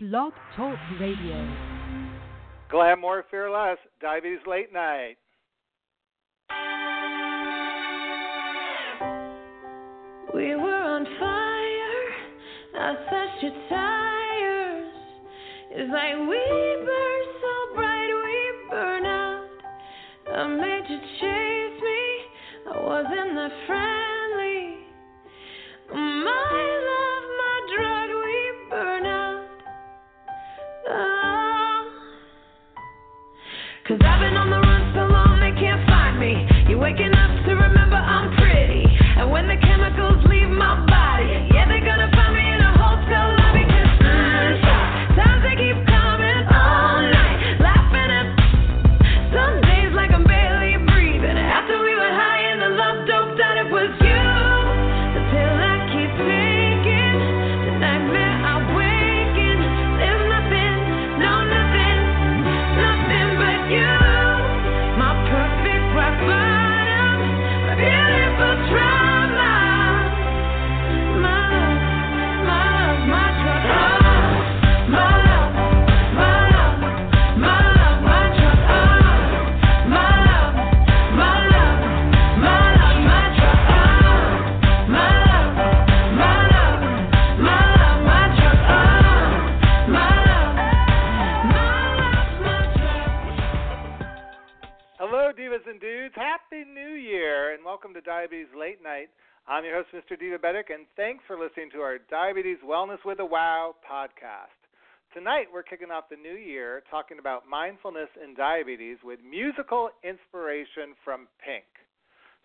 Blog Talk Radio. Glamour Fearless, Diabetes Late Night. We were on fire, I slashed your tires. It's like we burn so bright, we burn out. I made you chase me, I wasn't that friendly. My love, my welcome to Diabetes Late Night. I'm your host, Mr. Divabetic, and thanks for listening to our Diabetes Wellness with a Wow podcast. Tonight, we're kicking off the new year talking about mindfulness in diabetes with musical inspiration from Pink.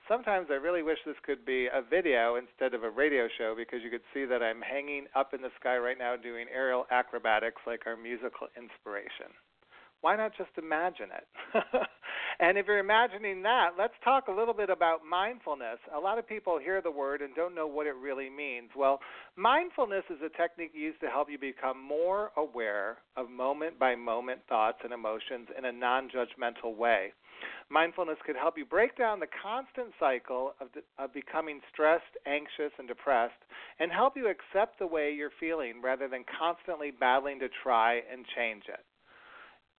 Sometimes I really wish this could be a video instead of a radio show because you could see that I'm hanging up in the sky right now doing aerial acrobatics like our musical inspiration why not just imagine it? and if you're imagining that, let's talk a little bit about mindfulness. A lot of people hear the word and don't know what it really means. Well, mindfulness is a technique used to help you become more aware of moment by moment thoughts and emotions in a non judgmental way. Mindfulness could help you break down the constant cycle of, of becoming stressed, anxious, and depressed, and help you accept the way you're feeling rather than constantly battling to try and change it.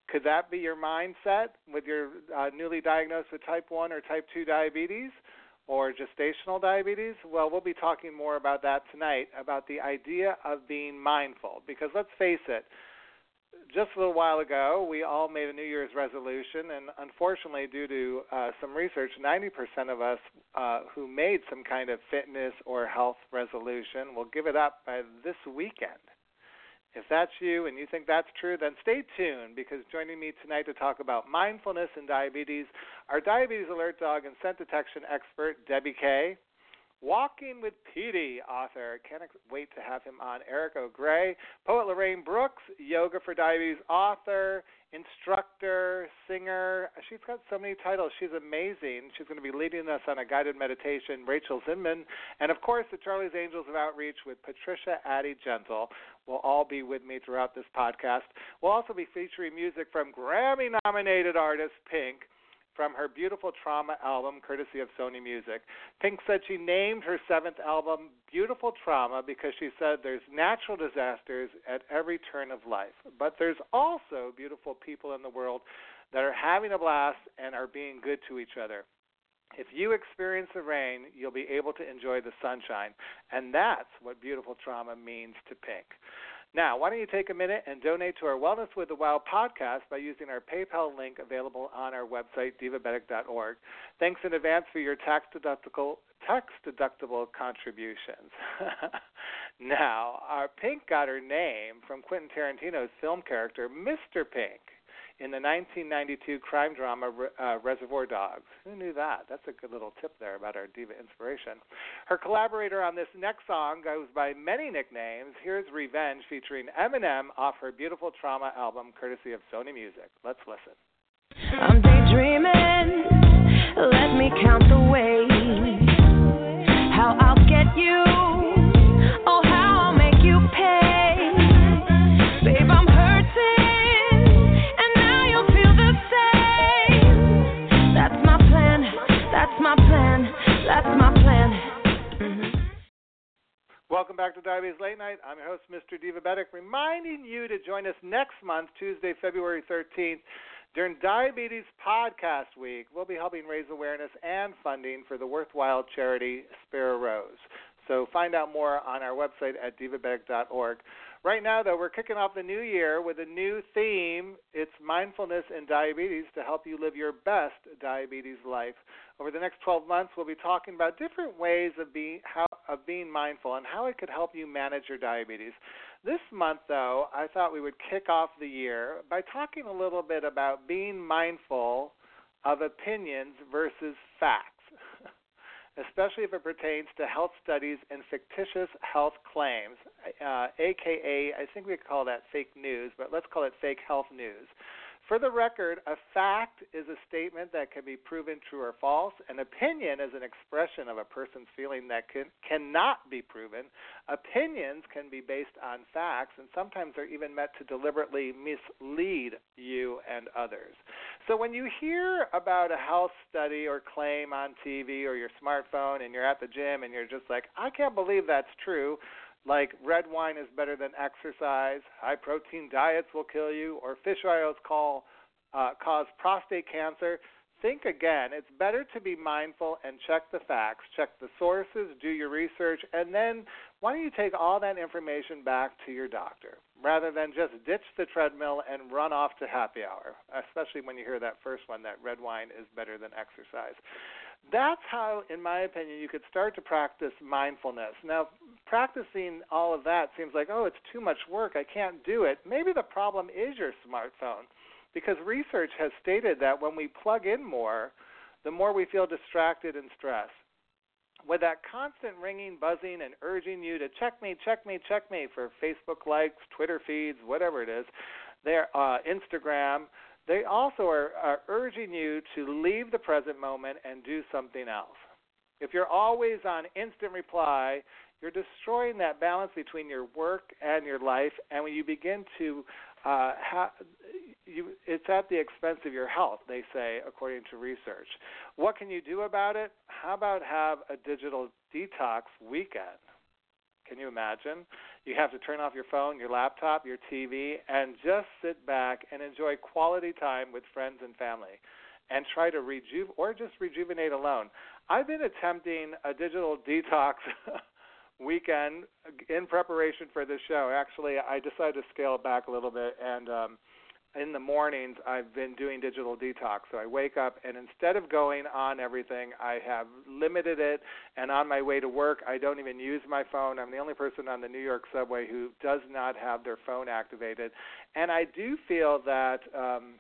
Could that be your mindset with your uh, newly diagnosed with type 1 or type 2 diabetes or gestational diabetes? Well, we'll be talking more about that tonight about the idea of being mindful because let's face it, just a little while ago, we all made a New Year's resolution, and unfortunately, due to uh, some research, 90% of us uh, who made some kind of fitness or health resolution will give it up by this weekend. If that's you and you think that's true, then stay tuned because joining me tonight to talk about mindfulness and diabetes are diabetes alert dog and scent detection expert Debby Kay, Walking with Peety author. Can't wait to have him on. Eric O'Grey, poet Lorraine Brooks, yoga for diabetes author, instructor, singer. She's got so many titles. She's amazing. She's going to be leading us on a guided meditation. Rachel Zinman, and of course, the Charlie's Angels of Outreach with Patricia Addy Gentle will all be with me throughout this podcast. We'll also be featuring music from Grammy-nominated artist Pink from her beautiful trauma album, courtesy of Sony Music. Pink said she named her seventh album Beautiful Trauma because she said there's natural disasters at every turn of life, but there's also beautiful people in the world that are having a blast and are being good to each other. If you experience the rain, you'll be able to enjoy the sunshine. And that's what beautiful trauma means to Pink. Now, why don't you take a minute and donate to our Wellness with the Wow podcast by using our PayPal link available on our website, divabetic.org. Thanks in advance for your tax deductible tax deductible contributions. now, our Pink got her name from Quentin Tarantino's film character, Mr. Pink in the 1992 crime drama uh, Reservoir Dogs. Who knew that? That's a good little tip there about our diva inspiration. Her collaborator on this next song goes by many nicknames. Here's Revenge featuring Eminem off her Beautiful Trauma album, courtesy of Sony Music. Let's listen. I'm daydreaming. Let me count the ways how I'll get you. Welcome back to Diabetes Late Night. I'm your host, Mr. Divabetic, reminding you to join us next month, Tuesday, February 13th, during Diabetes Podcast Week. We'll be helping raise awareness and funding for the worthwhile charity Spare Rose. So find out more on our website at divabetic.org. Right now, though, we're kicking off the new year with a new theme. It's mindfulness and diabetes to help you live your best diabetes life. Over the next 12 months, we'll be talking about different ways of being how, of being mindful and how it could help you manage your diabetes. This month, though, I thought we would kick off the year by talking a little bit about being mindful of opinions versus facts especially if it pertains to health studies and fictitious health claims, uh, aka, I think we call that fake news, but let's call it fake health news. For the record, a fact is a statement that can be proven true or false. An opinion is an expression of a person's feeling that can, cannot be proven. Opinions can be based on facts, and sometimes they're even meant to deliberately mislead you and others. So when you hear about a health study or claim on TV or your smartphone, and you're at the gym and you're just like, I can't believe that's true like red wine is better than exercise, high protein diets will kill you, or fish oils call, uh, cause prostate cancer, think again. It's better to be mindful and check the facts, check the sources, do your research, and then why don't you take all that information back to your doctor rather than just ditch the treadmill and run off to happy hour, especially when you hear that first one that red wine is better than exercise that's how, in my opinion, you could start to practice mindfulness. Now, practicing all of that seems like, oh, it's too much work. I can't do it. Maybe the problem is your smartphone, because research has stated that when we plug in more, the more we feel distracted and stressed. With that constant ringing, buzzing, and urging you to check me, check me, check me for Facebook likes, Twitter feeds, whatever it is, there, uh, Instagram, they also are, are urging you to leave the present moment and do something else. If you're always on instant reply, you're destroying that balance between your work and your life. And when you begin to, uh, ha- you, it's at the expense of your health, they say, according to research. What can you do about it? How about have a digital detox weekend? Can you imagine? You have to turn off your phone, your laptop, your TV, and just sit back and enjoy quality time with friends and family and try to rejuve or just rejuvenate alone. I've been attempting a digital detox weekend in preparation for this show. Actually, I decided to scale it back a little bit and um in the mornings I've been doing digital detox. So I wake up and instead of going on everything, I have limited it and on my way to work I don't even use my phone. I'm the only person on the New York subway who does not have their phone activated. And I do feel that um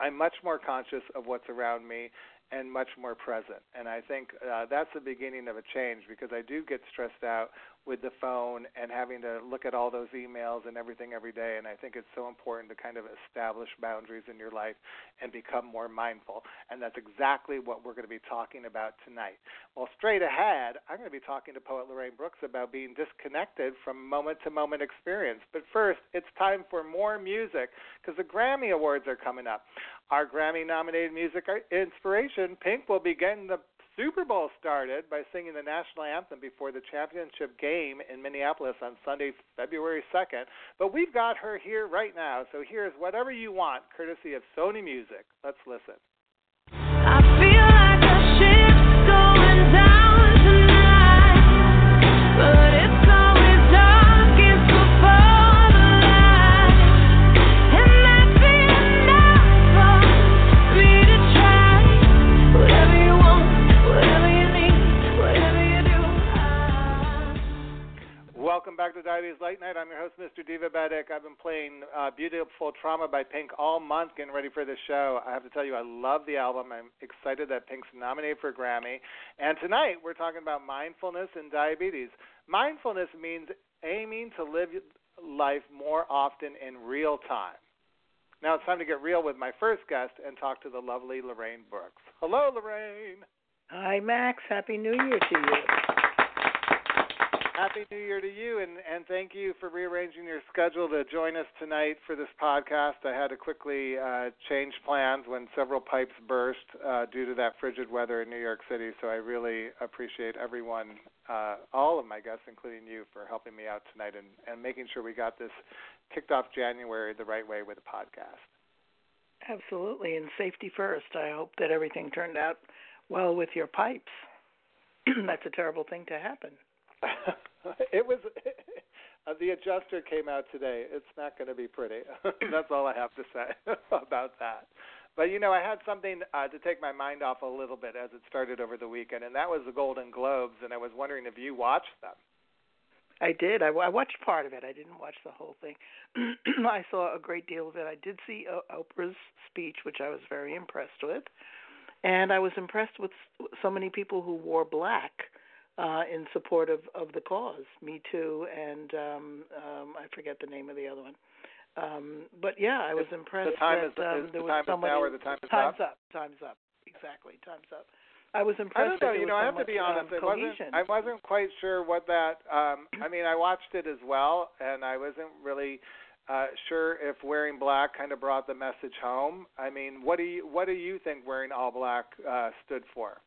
I'm much more conscious of what's around me and much more present. And I think uh, that's the beginning of a change because I do get stressed out with the phone and having to look at all those emails and everything every day. And I think it's so important to kind of establish boundaries in your life and become more mindful. And that's exactly what we're going to be talking about tonight. Well, straight ahead, I'm going to be talking to poet Lorraine Brooks about being disconnected from moment to moment experience. But first, it's time for more music because the Grammy Awards are coming up. Our Grammy nominated music inspiration, Pink, will begin the Super Bowl started by singing the national anthem before the championship game in Minneapolis on Sunday, February 2nd. But we've got her here right now, so here's whatever you want, courtesy of Sony Music. Let's listen. Welcome back to Diabetes Late Night. I'm your host, Mr. Divabetic. I've been playing uh, Beautiful Trauma by Pink all month, getting ready for this show. I have to tell you, I love the album. I'm excited that Pink's nominated for a Grammy. And tonight, we're talking about mindfulness and diabetes. Mindfulness means aiming to live life more often in real time. Now it's time to get real with my first guest and talk to the lovely Lorraine Brooks. Hello, Lorraine. Hi, Max. Happy New Year to you. Happy New Year to you, and, and thank you for rearranging your schedule to join us tonight for this podcast. I had to quickly uh, change plans when several pipes burst uh, due to that frigid weather in New York City, so I really appreciate everyone, uh, all of my guests, including you, for helping me out tonight and, and making sure we got this kicked off January the right way with a podcast. Absolutely, and safety first. I hope that everything turned out well with your pipes. That's a terrible thing to happen. it was the adjuster came out today. It's not going to be pretty. That's all I have to say about that. But you know, I had something uh, to take my mind off a little bit as it started over the weekend, and that was the Golden Globes. And I was wondering if you watched them. I did. I, I watched part of it. I didn't watch the whole thing. I saw a great deal of it. I did see uh, Oprah's speech, which I was very impressed with, and I was impressed with so many people who wore black uh, in support of of the cause, Me Too, and um, um, I forget the name of the other one. Um, but yeah, I was impressed the time that is, um, is there the was time somebody. Is now or the time is time's up. up. Time's up. Exactly. Time's up. I was impressed. I don't know. You know, was I so have to be honest. Um, I wasn't. I wasn't quite sure what that. Um, I mean, I watched it as well, and I wasn't really uh, sure if wearing black kind of brought the message home. I mean, what do you what do you think wearing all black uh, stood for?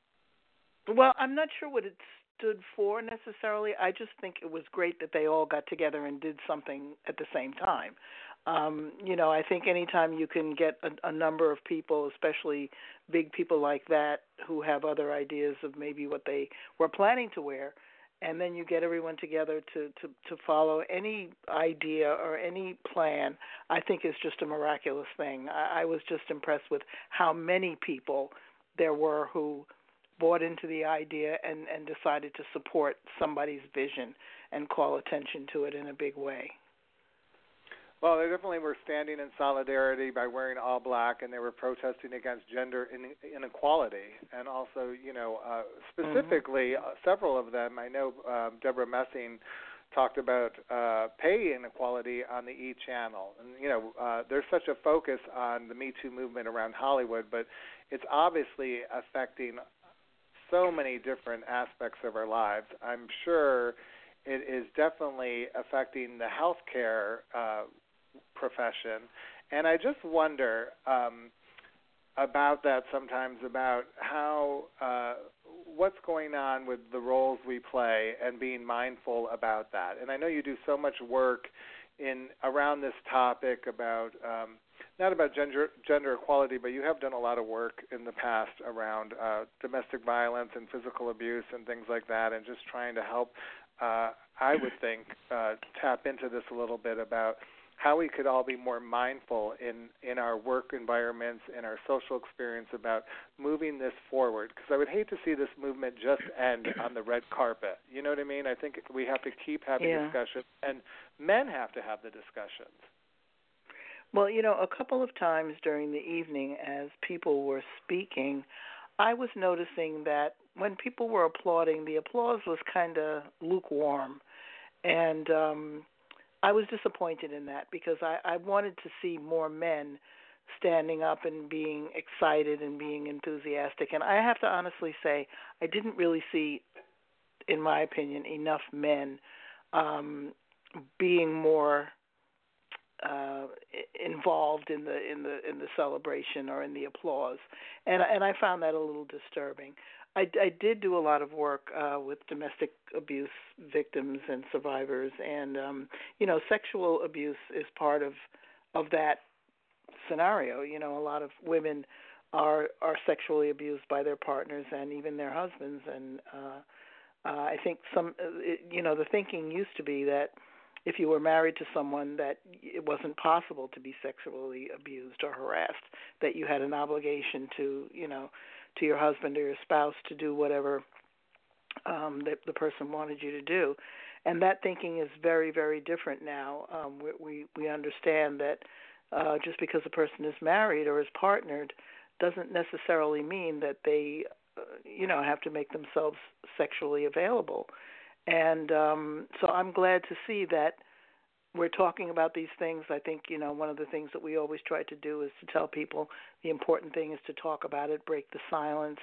Well, I'm not sure what it stood for necessarily. I just think it was great that they all got together and did something at the same time. Um, you know, I think anytime you can get a, a number of people, especially big people like that, who have other ideas of maybe what they were planning to wear, and then you get everyone together to to to follow any idea or any plan, I think is just a miraculous thing. I, I was just impressed with how many people there were who bought into the idea and and decided to support somebody's vision and call attention to it in a big way. Well, they definitely were standing in solidarity by wearing all black, and they were protesting against gender inequality, and also, you know, uh, specifically, uh, several of them. I know um, Debra Messing talked about uh, pay inequality on the E channel, and you know, uh, there's such a focus on the Me Too movement around Hollywood, but it's obviously affecting so many different aspects of our lives. I'm sure it is definitely affecting the healthcare uh, profession, and I just wonder um, about that sometimes about how uh, what's going on with the roles we play and being mindful about that. And I know you do so much work in around this topic about um, not about gender gender equality, but you have done a lot of work in the past around uh, domestic violence and physical abuse and things like that, and just trying to help. Uh, I would think uh, tap into this a little bit about how we could all be more mindful in in our work environments in our social experience about moving this forward because I would hate to see this movement just end on the red carpet. You know what I mean? I think we have to keep having Yeah. discussions and men have to have the discussions. Well, you know, a couple of times during the evening as people were speaking, I was noticing that when people were applauding, the applause was kind of lukewarm. And um I was disappointed in that because I, I wanted to see more men standing up and being excited and being enthusiastic. And I have to honestly say, I didn't really see, in my opinion, enough men um, being more uh, involved in the in the in the celebration or in the applause, and and I found that a little disturbing. I, I did do a lot of work uh, with domestic abuse victims and survivors, and um, you know, sexual abuse is part of of that scenario. You know, a lot of women are are sexually abused by their partners and even their husbands, and uh, uh, I think some, uh, it, you know, the thinking used to be that if you were married to someone that it wasn't possible to be sexually abused or harassed, that you had an obligation to, you know, to your husband or your spouse to do whatever um, that the person wanted you to do, and that thinking is very, very different now. Um, we, we we understand that uh, just because a person is married or is partnered doesn't necessarily mean that they, uh, you know, have to make themselves sexually available. And um, so I'm glad to see that we're talking about these things. I think you know one of the things that we always try to do is to tell people the important thing is to talk about it, break the silence,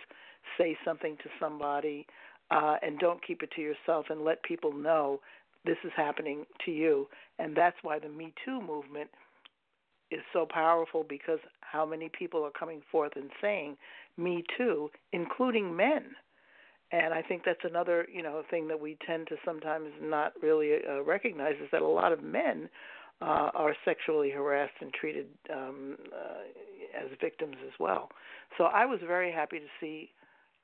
say something to somebody. uh, and don't keep it to yourself and let people know this is happening to you. And that's why the Me Too movement is so powerful because how many people are coming forth and saying Me Too, including men. And I think that's another, you know, thing that we tend to sometimes not really uh, recognize is that a lot of men uh, are sexually harassed and treated um, uh, as victims as well. So I was very happy to see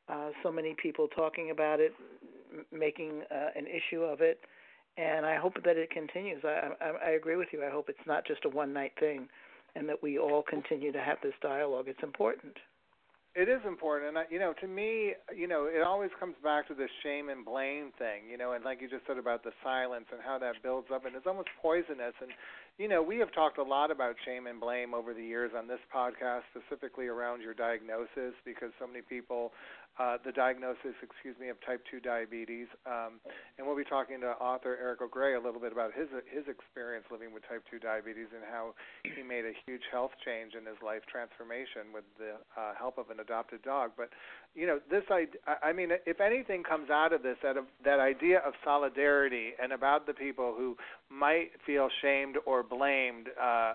uh, so many people talking about it, making uh, an issue of it, and I hope that it continues. I, I, I agree with you. I hope it's not just a one night thing, and that we all continue to have this dialogue. It's important. It is important, and I, you know, to me, you know, it always comes back to the shame and blame thing, you know, and like you just said about the silence and how that builds up, and it's almost poisonous. And you know, we have talked a lot about shame and blame over the years on this podcast, specifically around your diagnosis, because so many people uh, the diagnosis, excuse me, of type 2 diabetes. Um, and we'll be talking to author Eric O'Grey a little bit about his his experience living with type 2 diabetes and how he made a huge health change in his life transformation with the uh, help of an adopted dog. But you know, this I I mean, if anything comes out of this, that that idea of solidarity and about the people who might feel shamed or blamed. Uh,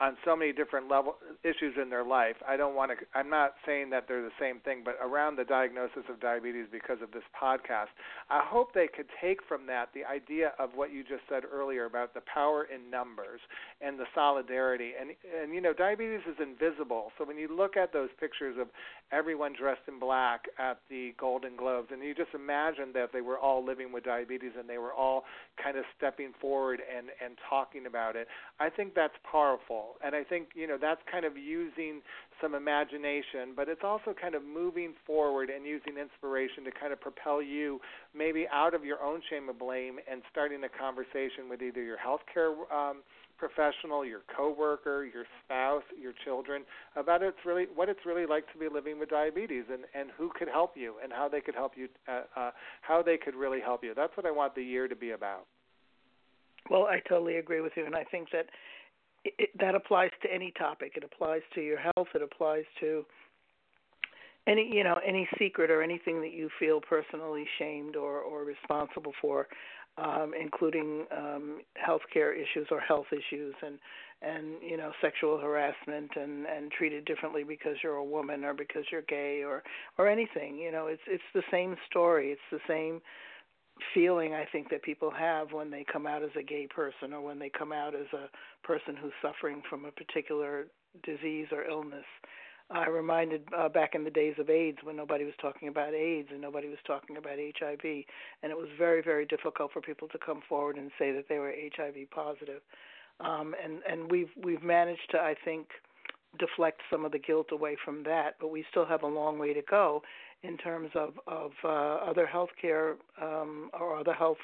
on so many different level issues in their life. I don't want to. I'm not saying that they're the same thing, but around the diagnosis of diabetes because of this podcast, I hope they could take from that the idea of what you just said earlier about the power in numbers and the solidarity. And and you know, diabetes is invisible. So when you look at those pictures of everyone dressed in black at the Golden Globes, and you just imagine that they were all living with diabetes and they were all kind of stepping forward and and talking about it. I think that's powerful and I think you know that's kind of using some imagination, but it's also kind of moving forward and using inspiration to kind of propel you maybe out of your own shame and blame and starting a conversation with either your healthcare um, professional, your coworker, your spouse, your children about it's really what it's really like to be living with diabetes and and who could help you and how they could help you uh, uh, how they could really help you. That's what I want the year to be about. Well, I totally agree with you, and I think that it, that applies to any topic. It applies to your health. It applies to any you know any secret or anything that you feel personally shamed or or responsible for, um, including um, healthcare issues or health issues and and you know sexual harassment and and treated differently because you're a woman or because you're gay or or anything. You know, it's it's the same story. It's the same feeling I think that people have when they come out as a gay person or when they come out as a person who's suffering from a particular disease or illness. I reminded uh, back in the days of AIDS when nobody was talking about AIDS and nobody was talking about HIV, and it was very, very difficult for people to come forward and say that they were HIV positive. Um, and and we've we've managed to, I think, deflect some of the guilt away from that, but we still have a long way to go in terms of of uh, other healthcare um, or other health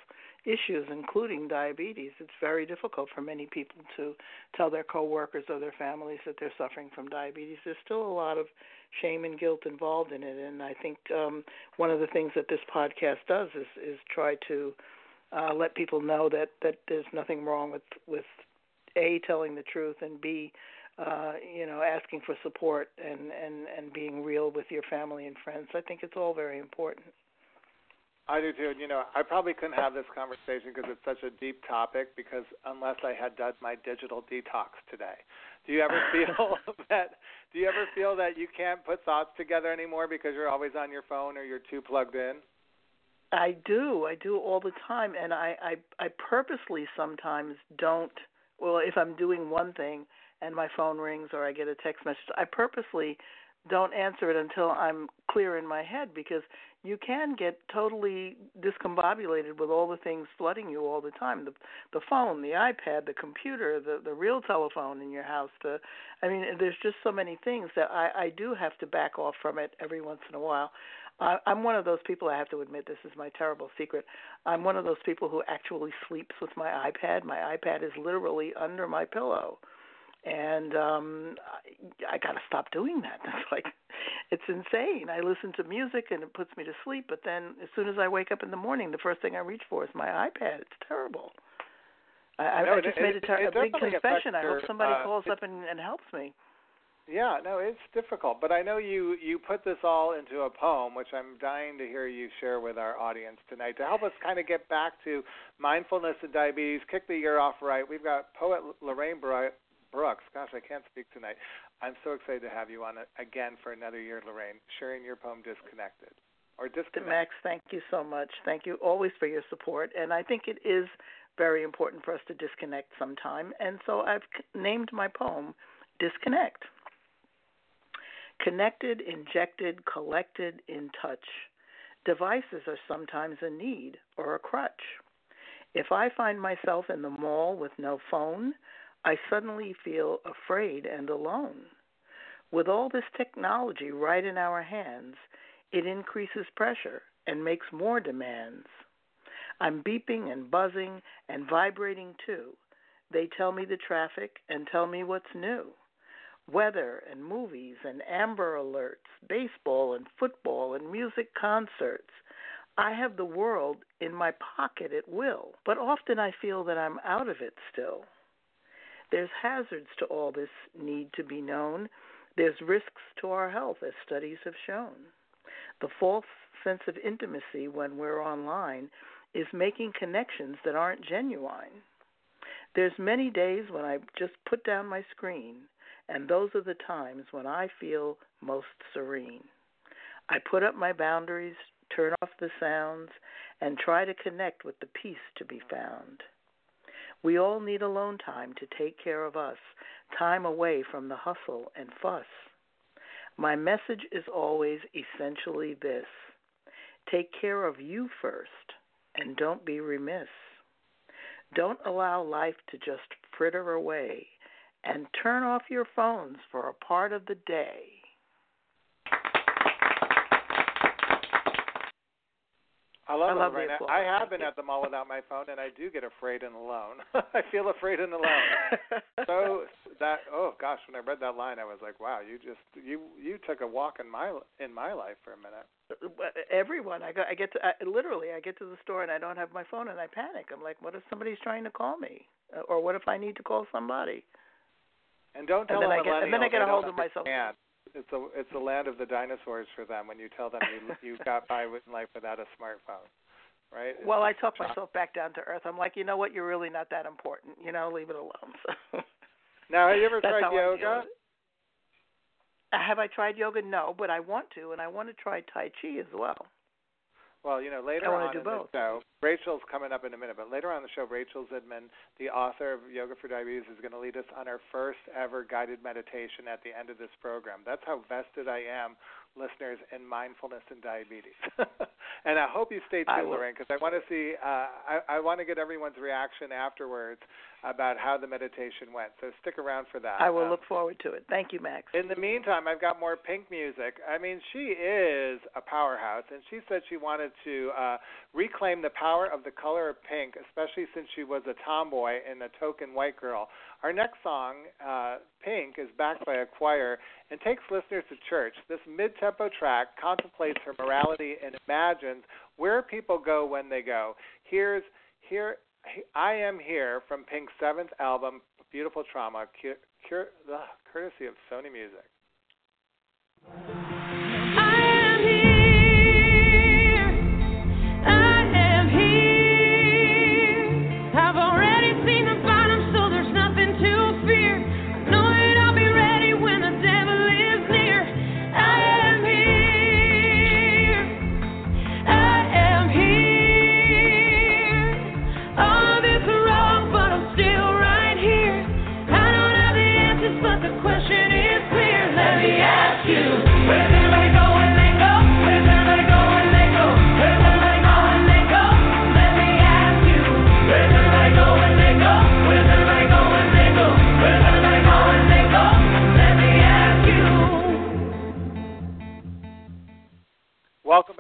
issues, including diabetes. It's very difficult for many people to tell their coworkers or their families that they're suffering from diabetes. There's still a lot of shame and guilt involved in it, and I think um, one of the things that this podcast does is is try to uh, let people know that that there's nothing wrong with with a telling the truth and b uh, you know, asking for support and, and, and being real with your family and friends. I think it's all very important. I do too. And, you know, I probably couldn't have this conversation because it's such a deep topic. Because unless I had done my digital detox today, do you ever feel that? Do you ever feel that you can't put thoughts together anymore because you're always on your phone or you're too plugged in? I do. I do all the time, and I I, I purposely sometimes don't. Well, if I'm doing one thing, and my phone rings or I get a text message, I purposely don't answer it until I'm clear in my head because you can get totally discombobulated with all the things flooding you all the time the the phone the ipad the computer the the real telephone in your house the i mean there's just so many things that i i do have to back off from it every once in a while I, I'm one of those people. I have to admit, this is my terrible secret. I'm one of those people who actually sleeps with my iPad. My iPad is literally under my pillow and um I, I got to stop doing that. It's like it's insane. I listen to music and it puts me to sleep, but then as soon as I wake up in the morning, the first thing I reach for is my iPad. It's terrible. I, no, I just it, made a, ter- it, a big confession. I hope somebody uh, calls up and, and helps me. Yeah, no, it's difficult, but I know you you put this all into a poem, which I'm dying to hear you share with our audience tonight to help us kind of get back to mindfulness and diabetes, kick the year off right. We've got poet Lorraine Brooks. Gosh, I can't speak tonight. I'm so excited to have you on again for another year, Lorraine, sharing your poem "Disconnected." Or disconnect. Max, thank you so much. Thank you always for your support, and I think it is very important for us to disconnect sometime. And so I've named my poem "Disconnect." Connected, injected, collected, in touch. Devices are sometimes a need or a crutch. If I find myself in the mall with no phone, I suddenly feel afraid and alone. With all this technology right in our hands, it increases pressure and makes more demands. I'm beeping and buzzing and vibrating too. They tell me the traffic and tell me what's new weather and movies and Amber Alerts, baseball and football and music concerts. I have the world in my pocket at will, but often I feel that I'm out of it still. There's hazards to all this need to be known. There's risks to our health, as studies have shown. The false sense of intimacy when we're online is making connections that aren't genuine. There's many days when I just put down my screen and those are the times when I feel most serene. I put up my boundaries, turn off the sounds, and try to connect with the peace to be found. We all need alone time to take care of us, time away from the hustle and fuss. My message is always essentially this take care of you first, and don't be remiss. Don't allow life to just fritter away and turn off your phones for a part of the day. I love, I love it right now. I have been at the mall without my phone, and I do get afraid and alone. I feel afraid and alone. so that oh gosh, when I read that line, I was like, wow, you just you you took a walk in my in my life for a minute. Everyone, I go, I get to I, literally, I get to the store and I don't have my phone, and I panic. I'm like, what if somebody's trying to call me, uh, or what if I need to call somebody? And don't tell and then I get, and then I get a hold of myself. It's a it's the land of the dinosaurs for them when you tell them you you got by with life without a smartphone, right? It's well, I talk myself back down to earth. I'm like, you know what? You're really not that important. You know, leave it alone. So. Now, have you ever tried yoga? Have I tried yoga? No, but I want to, and I want to try Tai Chi as well. Well, you know, later I on do in both. the show, Rachel's coming up in a minute, but later on the show, Rachel Zinman, the author of Yoga for Diabetes, is going to lead us on our first ever guided meditation at the end of this program. That's how vested I am, listeners, in mindfulness and diabetes. and I hope you stay tuned, Lorraine, because I want to see, uh, I, I want to get everyone's reaction afterwards about how the meditation went. So stick around for that. I will um, look forward to it. Thank you, Max. In the meantime, I've got more Pink music. I mean, she is a powerhouse, and she said she wanted to uh, reclaim the power of the color of pink, especially since she was a tomboy and a token white girl. Our next song, uh, Pink, is backed by a choir and takes listeners to church. This mid tempo track contemplates her morality and imagines where people go when they go. Here's here I Am Here from Pink's seventh album, Beautiful Trauma, cu- cur- ugh, courtesy of Sony Music.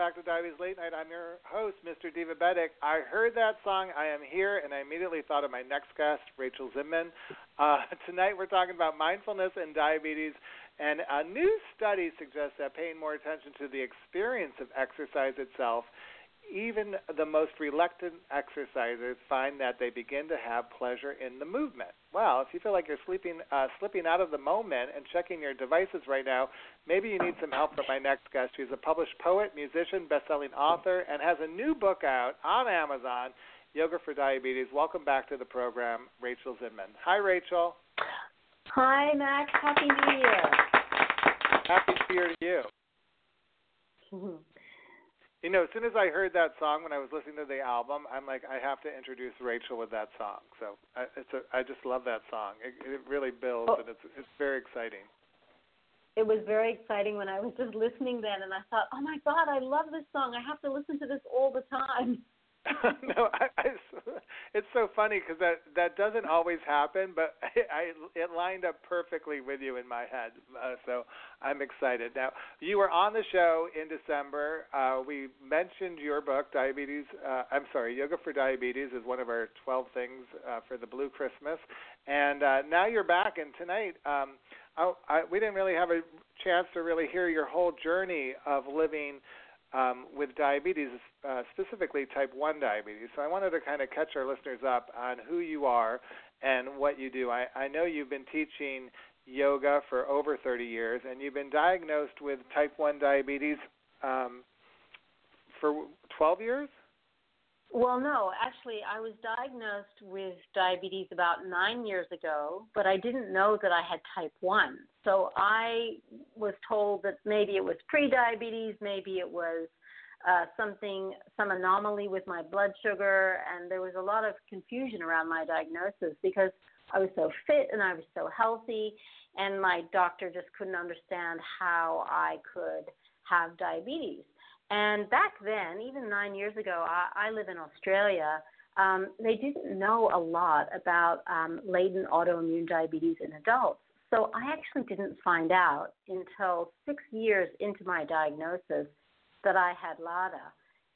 Back to Diabetes Late Night. I'm your host, Mr. Divabetic. I heard that song, I Am Here, and I immediately thought of my next guest, Rachel Zinman. Uh, tonight we're talking about mindfulness and diabetes, and a new study suggests that paying more attention to the experience of exercise itself even the most reluctant exercisers find that they begin to have pleasure in the movement. Well, if you feel like you're sleeping, uh, slipping out of the moment and checking your devices right now, maybe you need some help from my next guest. She's a published poet, musician, best-selling author, and has a new book out on Amazon, Yoga for Diabetes. Welcome back to the program, Rachel Zinman. Hi, Rachel. Hi, Max. Happy New Year. Happy New Year to you. You know, as soon as I heard that song when I was listening to the album, I'm like, I have to introduce Rachel with that song. So I, it's a, I just love that song. It, it really builds, oh. and it's it's very exciting. It was very exciting when I was just listening then, and I thought, oh my God, I love this song. I have to listen to this all the time. no, I, I, it's so funny because that that doesn't always happen, but I, I it lined up perfectly with you in my head. Uh, so I'm excited. Now you were on the show in December. Uh, we mentioned your book, Diabetes. Uh, I'm sorry, Yoga for Diabetes is one of our 12 things uh, for the Blue Christmas, and uh, now you're back. And tonight, um, I, I, we didn't really have a chance to really hear your whole journey of living um, with diabetes, uh, specifically type 1 diabetes. So I wanted to kind of catch our listeners up on who you are and what you do. I, I know you've been teaching yoga for over 30 years, and you've been diagnosed with type 1 diabetes um, for 12 years? Well, no, actually, I was diagnosed with diabetes about nine years ago, but I didn't know that I had type 1. So I was told that maybe it was pre-diabetes, maybe it was uh, something, some anomaly with my blood sugar, and there was a lot of confusion around my diagnosis because I was so fit and I was so healthy, and my doctor just couldn't understand how I could have diabetes. And back then, even nine years ago, I, I live in Australia. Um, they didn't know a lot about um, latent autoimmune diabetes in adults. So I actually didn't find out until six years into my diagnosis that I had LADA.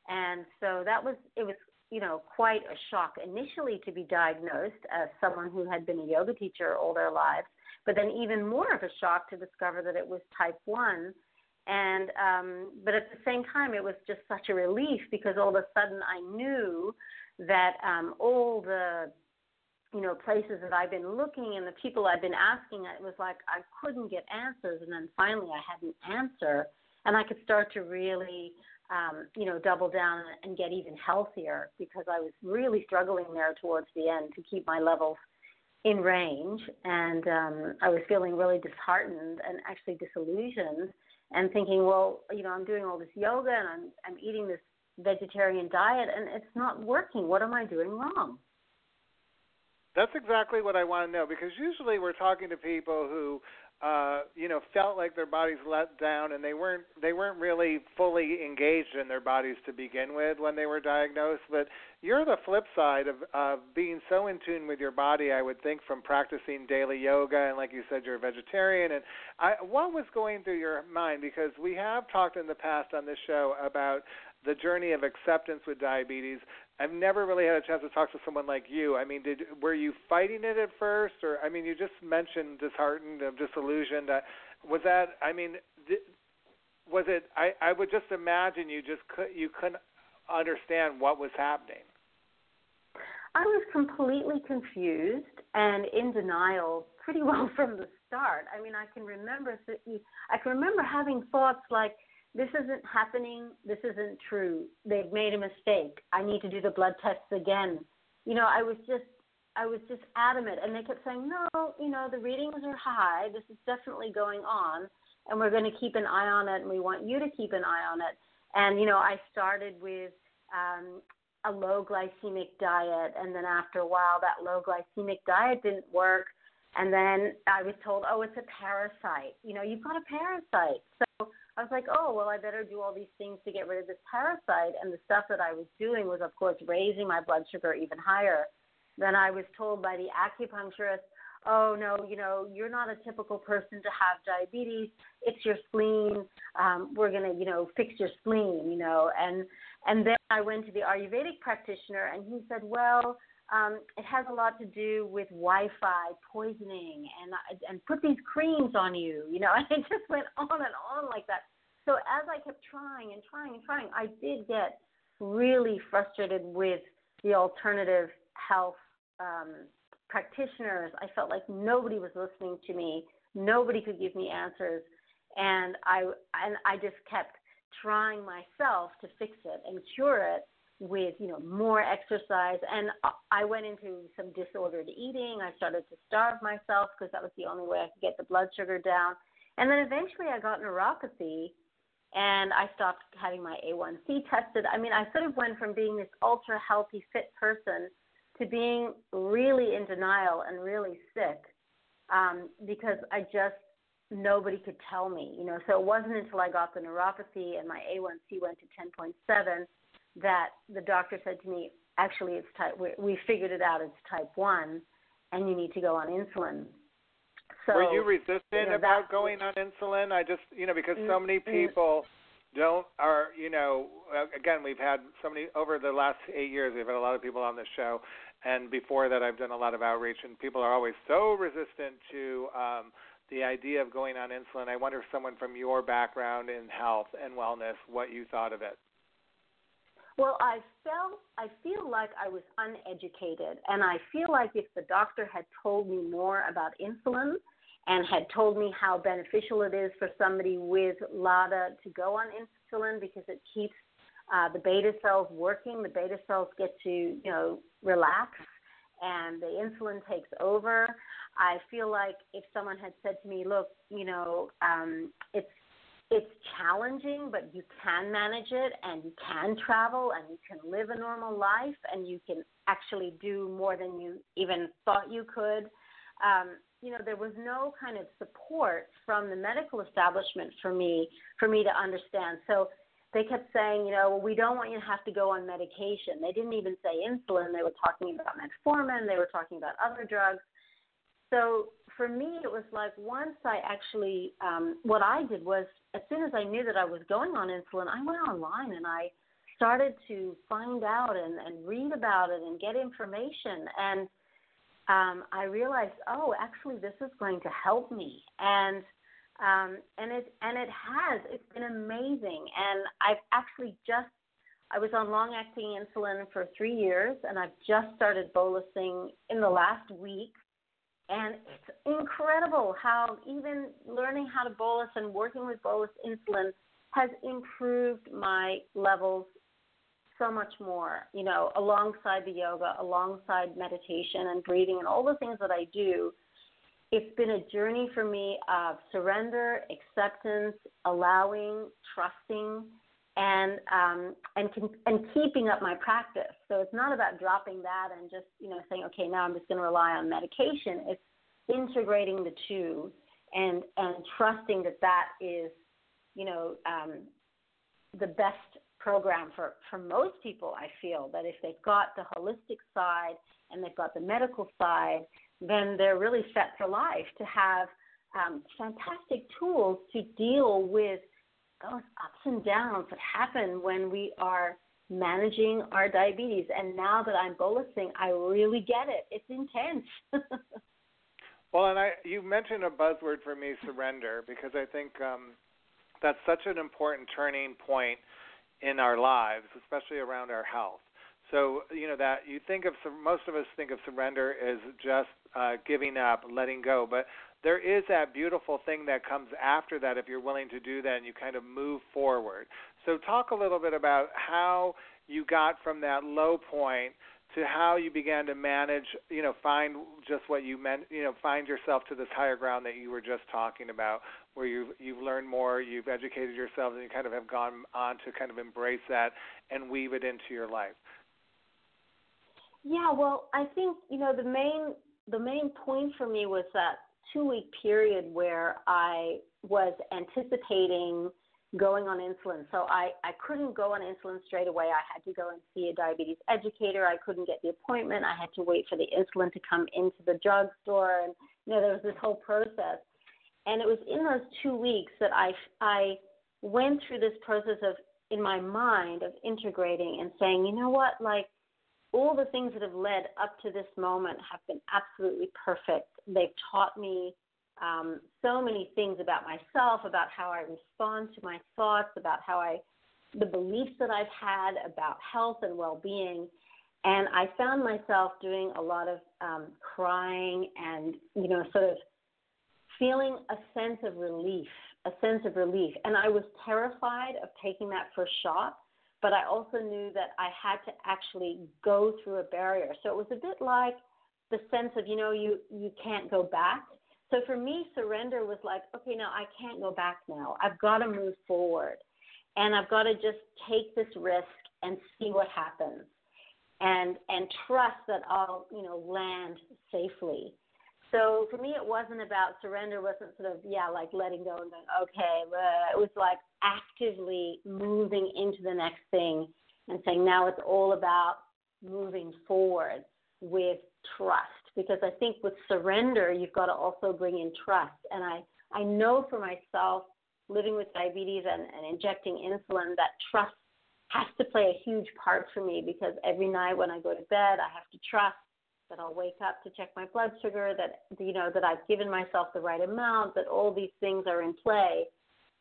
And so that was, it was, you know, quite a shock initially to be diagnosed as someone who had been a yoga teacher all their lives, but then even more of a shock to discover that it was type 1 and um but at the same time it was just such a relief because all of a sudden i knew that um all the you know places that i've been looking and the people i've been asking it was like i couldn't get answers. And then finally i had an answer and i could start to really um you know double down and get even healthier because i was really struggling there towards the end to keep my levels in range. And um i was feeling really disheartened and actually disillusioned and thinking, well, you know, I'm doing all this yoga and I'm I'm eating this vegetarian diet and it's not working. What am I doing wrong? That's exactly what I want to know because usually we're talking to people who uh, you know, felt like their bodies let down and they weren't they weren't really fully engaged in their bodies to begin with when they were diagnosed. But you're the flip side of of being so in tune with your body. I would think from practicing daily yoga and like you said, you're a vegetarian. And I, what was going through your mind? Because we have talked in the past on this show about the journey of acceptance with diabetes. I've never really had a chance to talk to someone like you. I mean, did were you fighting it at first, or I mean, you just mentioned disheartened, or disillusioned. Uh, was that? I mean, was it? I I would just imagine you just could you couldn't understand what was happening. I was completely confused and in denial pretty well from the start. I mean, I can remember I can remember having thoughts like this isn't happening. This isn't true. They've made a mistake. I need to do the blood tests again. You know, I was just I was just adamant and they kept saying, "No, you know, the readings are high. This is definitely going on and we're going to keep an eye on it and we want you to keep an eye on it." And you know, I started with um a low glycemic diet and then after a while that low glycemic diet didn't work and then I was told, "Oh, it's a parasite. You know, you've got a parasite." So I was like, oh, well, I better do all these things to get rid of this parasite. And the stuff that I was doing was, of course, raising my blood sugar even higher. Then I was told by the acupuncturist, oh, no, you know, you're not a typical person to have diabetes. It's your spleen. Um, we're going to, you know, fix your spleen, you know. And, and then I went to the Ayurvedic practitioner, and he said, well, um, it has a lot to do with Wi-Fi poisoning, and and put these creams on you, you know. And it just went on and on like that. So as I kept trying and trying and trying, I did get really frustrated with the alternative health um, practitioners. I felt like nobody was listening to me. Nobody could give me answers, and I and I just kept trying myself to fix it and cure it with you know more exercise. And i went into some disordered eating. I started to starve myself because that was the only way i could get the blood sugar down. And then eventually i got neuropathy and i stopped having my a1c tested. I mean i sort of went from being this ultra healthy fit person to being really in denial and really sick um because i just nobody could tell me you know. So it wasn't until i got the neuropathy and my a1c went to 10.7 that the doctor said to me, actually, it's type. We, we figured it out. It's type one, and you need to go on insulin. So, Were you resistant you know, about going on insulin? I just, you know, because so many people don't are, you know, again, we've had so many over the last eight years. We've had a lot of people on the show, and before that, I've done a lot of outreach, and people are always so resistant to. um the idea of going on insulin. I wonder if someone from your background in health and wellness, what you thought of it. Well, I felt I feel like I was uneducated, and I feel like if the doctor had told me more about insulin and had told me how beneficial it is for somebody with LADA to go on insulin because it keeps uh, the beta cells working, the beta cells get to you know relax, and the insulin takes over. I feel like if someone had said to me, "Look, you know, um, it's it's challenging, but you can manage it and you can travel and you can live a normal life and you can actually do more than you even thought you could. Um, you know, there was no kind of support from the medical establishment for me for me to understand. So they kept saying, you know, well, we don't want you to have to go on medication. They didn't even say insulin. They were talking about metformin. They were talking about other drugs. So for me, it was like once I actually, um, what I did was as soon as I knew that I was going on insulin, I went online and I started to find out and, and read about it and get information. And um, I realized, oh, actually, this is going to help me. And um, and it and it has. It's been amazing. And I've actually just I was on long acting insulin for three years, and I've just started bolusing in the last week and it's incredible how even learning how to bolus and working with bolus insulin has improved my levels so much more, you know, alongside the yoga, alongside meditation and breathing and all the things that I do. It's been a journey for me of surrender, acceptance, allowing, trusting, and um, and and keeping up my practice. So it's not about dropping that and just you know saying okay now I'm just going to rely on medication. It's integrating the two and and trusting that that is you know um, the best program for for most people. I feel that if they've got the holistic side and they've got the medical side, then they're really set for life to have um, fantastic tools to deal with those ups and downs that happen when we are managing our diabetes. And now that I'm bolusing, I really get it. It's intense. well, and I you mentioned a buzzword for me, surrender, because I think um, that's such an important turning point in our lives, especially around our health. So you know that you think of most of us think of surrender as just uh, giving up, letting go, but there is that beautiful thing that comes after that if you're willing to do that and you kind of move forward. So talk a little bit about how you got from that low point to how you began to manage, you know, find just what you meant, you know, find yourself to this higher ground that you were just talking about, where you've you've learned more, you've educated yourself, and you kind of have gone on to kind of embrace that and weave it into your life. Yeah, well, I think you know the main the main point for me was that two week period where I was anticipating going on insulin. So I, I couldn't go on insulin straight away. I had to go and see a diabetes educator. I couldn't get the appointment. I had to wait for the insulin to come into the drugstore. And, you know, there was this whole process. And it was in those two weeks that I, I went through this process of, in my mind, of integrating and saying, you know what, like, all the things that have led up to this moment have been absolutely perfect. They've taught me um, so many things about myself, about how I respond to my thoughts, about how I the beliefs that I've had about health and well-being, and I found myself doing a lot of um, crying and you know sort of feeling a sense of relief, a sense of relief, and I was terrified of taking that first shot. But I also knew that I had to actually go through a barrier. So it was a bit like the sense of you know you you can't go back so for me, surrender was like, okay, now I can't go back now. I've got to move forward. And I've got to just take this risk and see what happens. And and trust that I'll, you know, land safely. So for me, it wasn't about surrender. wasn't sort of yeah, like letting go and going okay. It was like actively moving into the next thing and saying now it's all about moving forward with trust because I think with surrender, you've got to also bring in trust. And I, I know for myself, living with diabetes and, and injecting insulin, that trust has to play a huge part for me because every night when I go to bed, I have to trust that I'll wake up to check my blood sugar, that you know that I've given myself the right amount, that all these things are in play.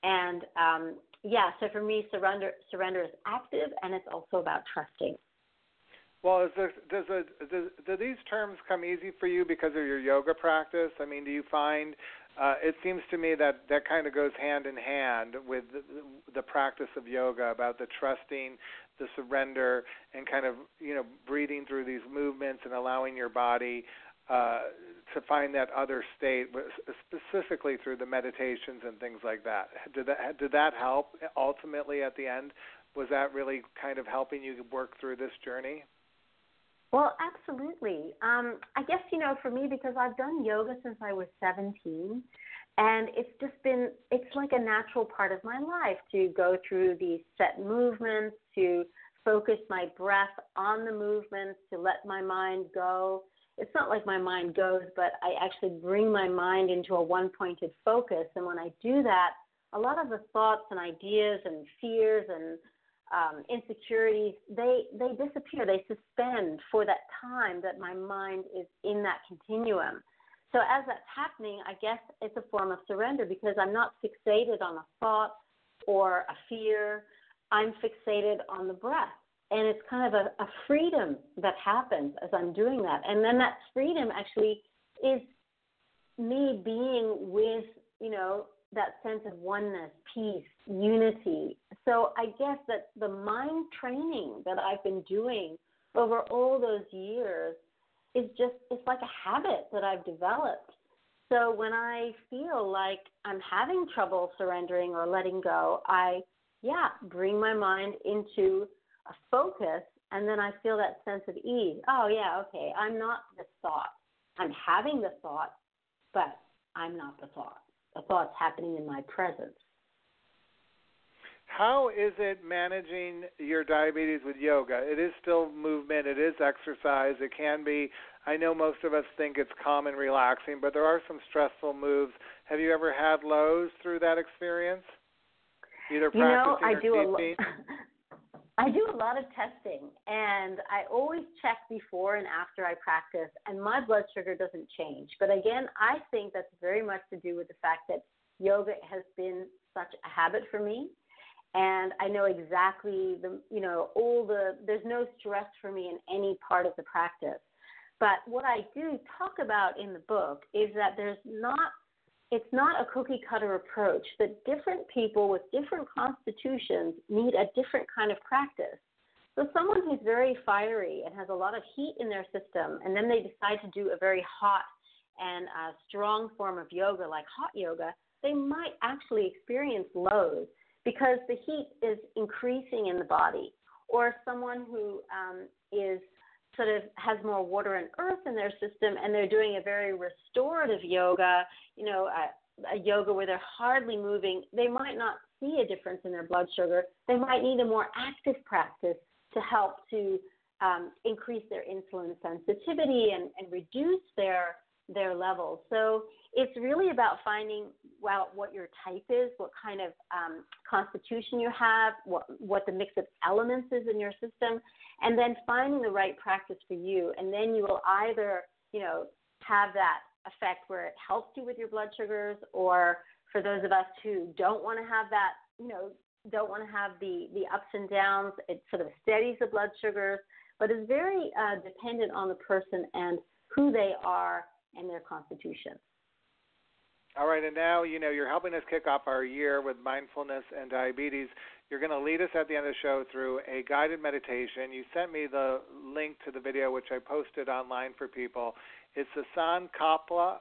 And um, yeah, so for me, surrender surrender is active, and it's also about trusting. Well, is does, a, does do these terms come easy for you because of your yoga practice? I mean, do you find uh, it seems to me that that kind of goes hand in hand with the, the practice of yoga about the trusting, the surrender, and kind of you know breathing through these movements and allowing your body uh, to find that other state, specifically through the meditations and things like that. Did that did that help ultimately at the end? Was that really kind of helping you work through this journey? Well, absolutely. Um, I guess, you know, for me, because I've done yoga since I was 17, and it's just been, it's like a natural part of my life to go through these set movements, to focus my breath on the movements, to let my mind go. It's not like my mind goes, but I actually bring my mind into a one pointed focus. And when I do that, a lot of the thoughts and ideas and fears and um, insecurities, they they disappear. They suspend for that time that my mind is in that continuum. So as that's happening, I guess it's a form of surrender because I'm not fixated on a thought or a fear. I'm fixated on the breath. And it's kind of a, a freedom that happens as I'm doing that. And then that freedom actually is me being with, you know, that sense of oneness, peace, unity. So I guess that the mind training that I've been doing over all those years is just it's like a habit that I've developed. So when I feel like I'm having trouble surrendering or letting go, I yeah, bring my mind into a focus and then I feel that sense of ease. Oh yeah, okay, I'm not the thought. I'm having the thought, but I'm not the thought thoughts happening in my presence. How is it managing your diabetes with yoga? It is still movement, it is exercise, it can be. I know most of us think it's calm and relaxing, but there are some stressful moves. Have you ever had lows through that experience? Either you know, I do a lo- I do a lot of testing, and I always check before and after I practice, and my blood sugar doesn't change. But again, I think that's very much to do with the fact that yoga has been such a habit for me, and I know exactly the you know all the there's no stress for me in any part of the practice. But what I do talk about in the book is that there's not it's not a cookie cutter approach, that different people with different constitutions need a different kind of practice. So, someone who's very fiery and has a lot of heat in their system, and then they decide to do a very hot and uh, strong form of yoga, like hot yoga, they might actually experience lows because the heat is increasing in the body. Or someone who um, is sort of has more water and earth in their system and they're doing a very restorative yoga, you know, a, a yoga where they're hardly moving, they might not see a difference in their blood sugar. They might need a more active practice to help to um, increase their insulin sensitivity and, and reduce their their levels. So it's really about finding well what your type is, what kind of um, constitution you have, what what the mix of elements is in your system, and then finding the right practice for you. And then you will either you know have that effect where it helps you with your blood sugars, or for those of us who don't want to have that you know don't want to have the the ups and downs. It sort of steadies the blood sugars, but is very uh, dependent on the person and who they are and their constitution. All right, and now you know you're helping us kick off our year with mindfulness and diabetes. You're going to lead us at the end of the show through a guided meditation. You sent me the link to the video, which I posted online for people. It's the Sankalpa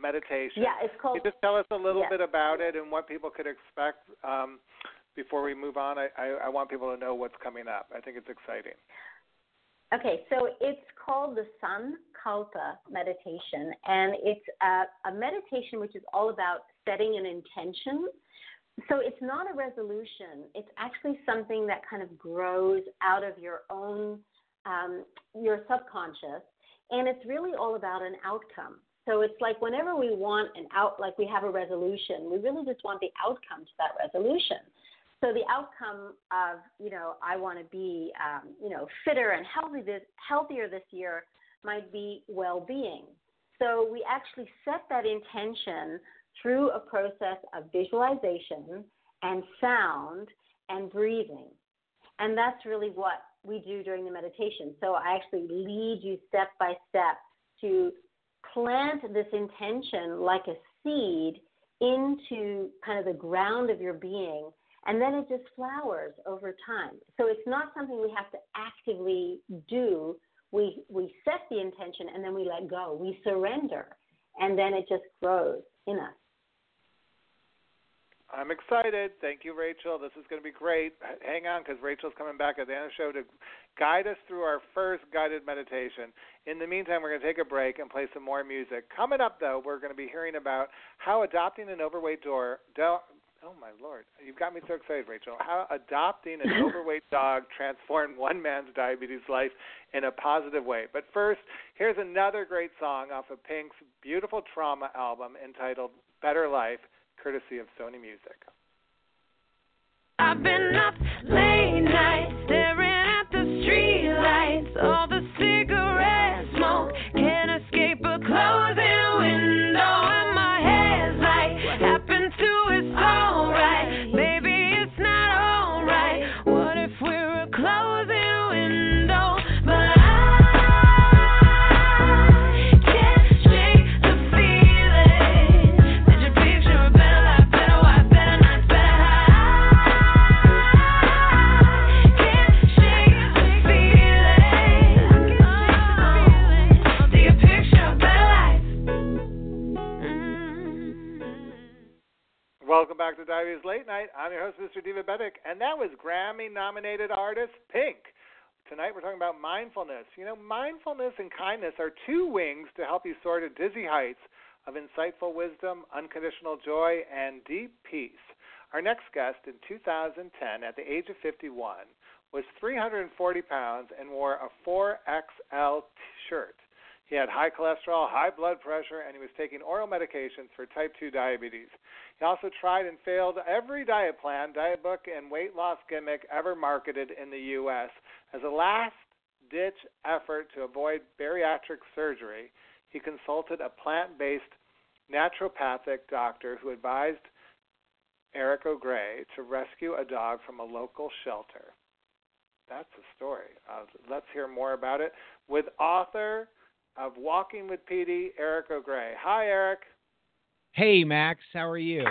meditation. Yeah, it's called. Can you just tell us a little yeah. bit about it and what people could expect um, before we move on? I, I, I want people to know what's coming up. I think it's exciting. Okay, so it's called the Sankalpa meditation, and it's a, a, meditation which is all about setting an intention. So it's not a resolution, it's actually something that kind of grows out of your own, um, your subconscious, and it's really all about an outcome. So it's like whenever we want an out, like we have a resolution, we really just want the outcome to that resolution. So the outcome of, you know, I want to be, um, you know, fitter and healthy this, healthier this year might be well-being. So we actually set that intention through a process of visualization and sound and breathing. And that's really what we do during the meditation. So I actually lead you step by step to plant this intention like a seed into kind of the ground of your being and then it just flowers over time. So it's not something we have to actively do. We we set the intention and then we let go. We surrender, and then it just grows in us. I'm excited. Thank you, Rachel. This is going to be great. Hang on, because Rachel's coming back at the end of the show to guide us through our first guided meditation. In the meantime, we're going to take a break and play some more music. Coming up, though, we're going to be hearing about how adopting an overweight door, do, Oh my lord, you've got me so excited, Rachel. How adopting an overweight dog transformed one man's diabetes life in a positive way. But first, here's another great song off of Pink's beautiful trauma album entitled Better Life, courtesy of Sony Music. I've been up late nights Welcome back to Diabetes Late Nite. I'm your host, Mr. Divabetic, and that was Grammy nominated artist Pink. Tonight we're talking about mindfulness. You know, mindfulness and kindness are two wings to help you soar to dizzy heights of insightful wisdom, unconditional joy, and deep peace. Our next guest in 2010, at the age of 51, was 340 pounds and wore a 4XL shirt. He had high cholesterol, high blood pressure, and he was taking oral medications for type 2 diabetes. He also tried and failed every diet plan, diet book, and weight loss gimmick ever marketed in the U.S. As a last ditch effort to avoid bariatric surgery, he consulted a plant based naturopathic doctor who advised Eric O'Grey to rescue a dog from a local shelter. That's the story. Uh, let's hear more about it with author of Walking with Peety, Eric O'Grey. Hi, Eric. Hey, Max. How are you?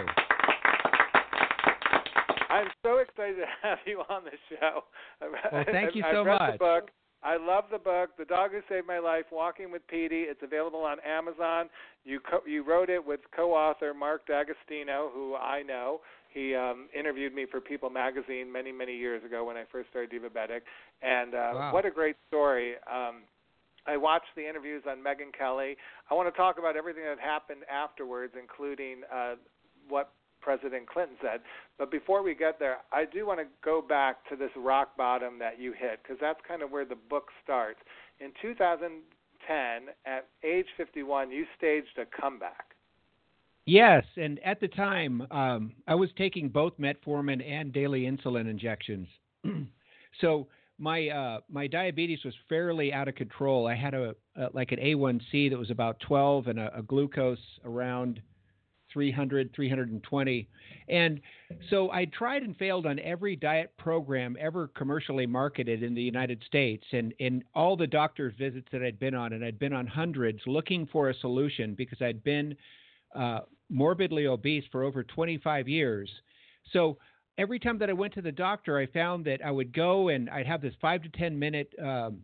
I'm so excited to have you on the show. Well, thank you so much. The book. I love the book, The Dog Who Saved My Life, Walking with Peety. It's available on Amazon. You co- you wrote it with co-author Mark Dagostino, who I know. He um, interviewed me for People Magazine many many years ago when I first started Divabetic, and uh, wow. what a great story. Um, I watched the interviews on Megyn Kelly. I want to talk about everything that happened afterwards, including uh, what President Clinton said. But before we get there, I do want to go back to this rock bottom that you hit, because that's kind of where the book starts. In 2010, at age 51, you staged a comeback. Yes, and at the time, um, I was taking both metformin and daily insulin injections. so my uh, my diabetes was fairly out of control. I had a, a like an A1C that was about 12 and a, a glucose around 300, 320. And so I tried and failed on every diet program ever commercially marketed in the United States and in all the doctor's visits that I'd been on, and I'd been on hundreds looking for a solution because I'd been uh, morbidly obese for over 25 years. So every time that I went to the doctor, I found that I would go and I'd have this five to 10 minute um,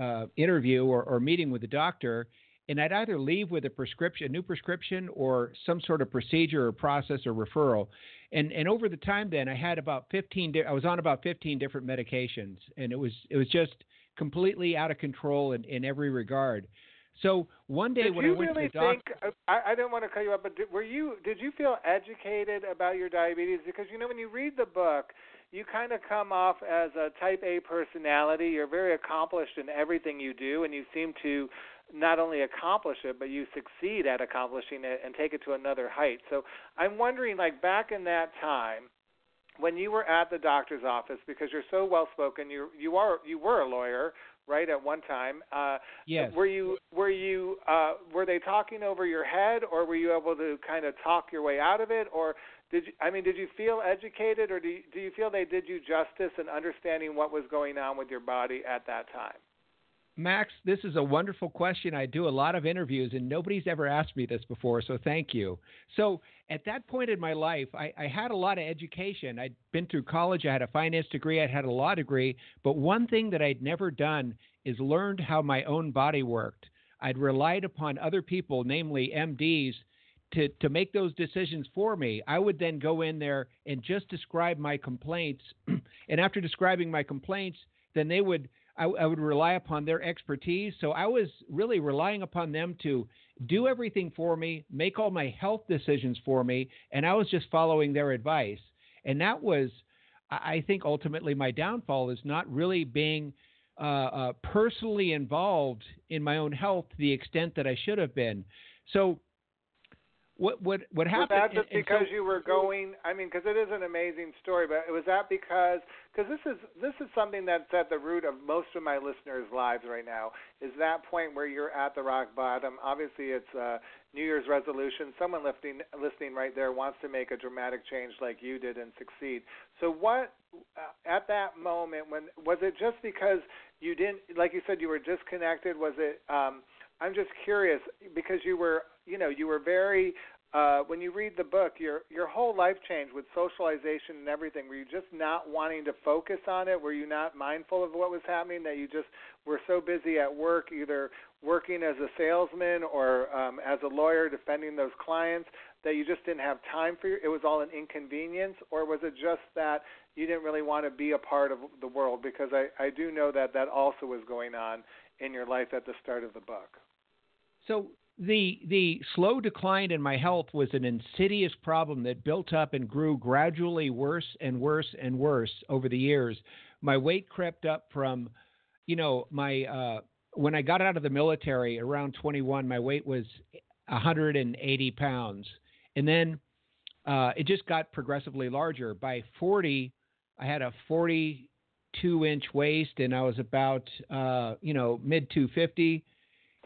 uh, interview or, or meeting with the doctor, and I'd either leave with a prescription, a new prescription, or some sort of procedure or process or referral. And and over the time, then I had about 15. Di- I was on about 15 different medications, and it was it was just completely out of control in, in every regard. So one day did when you I went really to the doctor, think? Uh, I, I didn't want to cut you up, but did, were you? Did you feel educated about your diabetes? Because you know, when you read the book, you kind of come off as a Type A personality. You're very accomplished in everything you do, and you seem to not only accomplish it, but you succeed at accomplishing it and take it to another height. So I'm wondering, like back in that time, when you were at the doctor's office, because you're so well spoken, you you are you were a lawyer, right? At one time, uh, yes. Were you were you uh, were they talking over your head, or were you able to kind of talk your way out of it, or did you, I mean, did you feel educated, or do you, do you feel they did you justice in understanding what was going on with your body at that time? Max, this is a wonderful question. I do a lot of interviews, and nobody's ever asked me this before, so thank you. So, at that point in my life, I, I, had a lot of education. I'd been through college, I had a finance degree, I had a law degree, but one thing that I'd never done is learned how my own body worked. I'd relied upon other people, namely MDs, to, to make those decisions for me. I would then go in there and just describe my complaints. and after describing my complaints, then they would I, I, would rely upon their expertise. So I was really relying upon them to do everything for me, make all my health decisions for me, and I was just following their advice. And that was, I think, ultimately my downfall is not really being uh, uh, personally involved in my own health to the extent that I should have been. So what what what happened? Was that just and, and because so, you were going? I mean, because it is an amazing story, but was that because because this is this is something that's at the root of most of my listeners' lives right now. Is that point where you're at the rock bottom? Obviously, it's a New Year's resolution. Someone listening listening right there wants to make a dramatic change like you did and succeed. So what uh, at that moment when was it just because you didn't like you said you were disconnected? Was it? um I'm just curious because you were, you know, you were very. Uh, when you read the book, your your whole life changed with socialization and everything. Were you just not wanting to focus on it? Were you not mindful of what was happening? That you just were so busy at work, either working as a salesman or um, as a lawyer defending those clients, that you just didn't have time for your, it was all an inconvenience, or was it just that you didn't really want to be a part of the world? Because I I do know that that also was going on in your life at the start of the book. So the the slow decline in my health was an insidious problem that built up and grew gradually worse and worse and worse over the years. My weight crept up from, you know, my uh, when I got out of the military around 21, my weight was 180 pounds, and then uh, it just got progressively larger. By 40, I had a 42 inch waist, and I was about, uh, you know, mid 250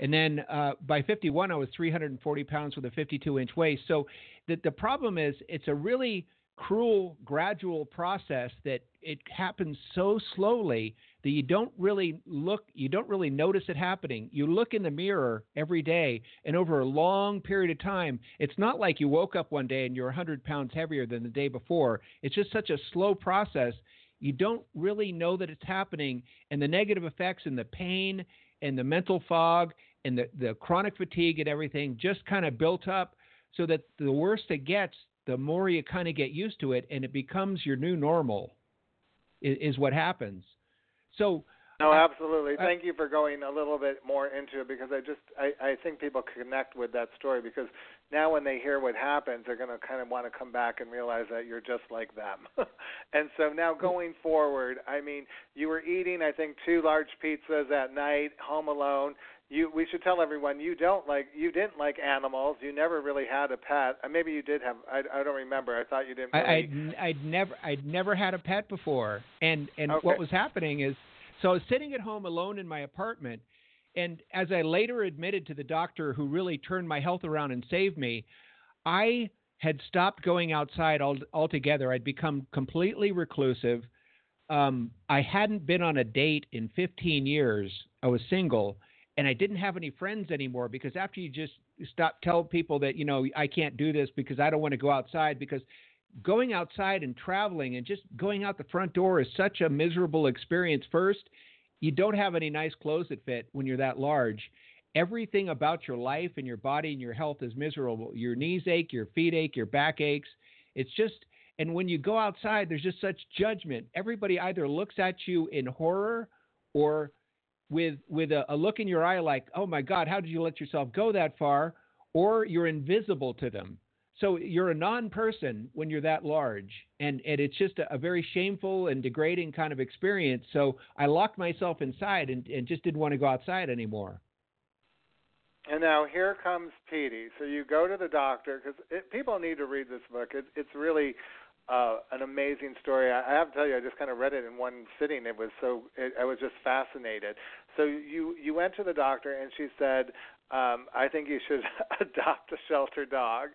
and then uh, by 51, I was 340 pounds with a 52 inch waist. So the, the problem is it's a really cruel, gradual process that it happens so slowly that you don't really look, you don't really notice it happening. You look in the mirror every day, and over a long period of time, it's not like you woke up one day and you're 100 pounds heavier than the day before. It's just such a slow process. You don't really know that it's happening, and the negative effects and the pain and the mental fog and the, the chronic fatigue and everything just kind of built up so that the worse it gets, the more you kind of get used to it and it becomes your new normal, is, is what happens. So, no, absolutely. Thank you for going a little bit more into it because I just I, I think people connect with that story because now when they hear what happens, they're going to kind of want to come back and realize that you're just like them. and so now mm-hmm. going forward, I mean, you were eating I think two large pizzas at night, home alone you we should tell everyone you don't like you didn't like animals you never really had a pet uh, maybe you did have i i don't remember i thought you didn't really... I, I i'd never i'd never had a pet before and and okay. what was happening is so i was sitting at home alone in my apartment and as i later admitted to the doctor who really turned my health around and saved me i had stopped going outside all, altogether. I'd become completely reclusive. Um, I hadn't been on a date in 15 years. I was single, and I didn't have any friends anymore because after you just stop tell people that you know I can't do this because I don't want to go outside because going outside and traveling and just going out the front door is such a miserable experience. First, you don't have any nice clothes that fit when you're that large. Everything about your life and your body and your health is miserable. Your knees ache, your feet ache, your back aches. It's just, and when you go outside, there's just such judgment. Everybody either looks at you in horror or with with a, a look in your eye like, "Oh my God, how did you let yourself go that far?" Or you're invisible to them. So you're a non-person when you're that large, and and it's just a, a, very shameful and degrading kind of experience. So I locked myself inside and, and just didn't want to go outside anymore. And now here comes Peety. So you go to the doctor because people need to read this book. It, it's really uh, an amazing story. I, I have to tell you, I just kind of read it in one sitting. It was so it, I was just fascinated. So you you went to the doctor and she said, um, I think you should adopt a shelter dog.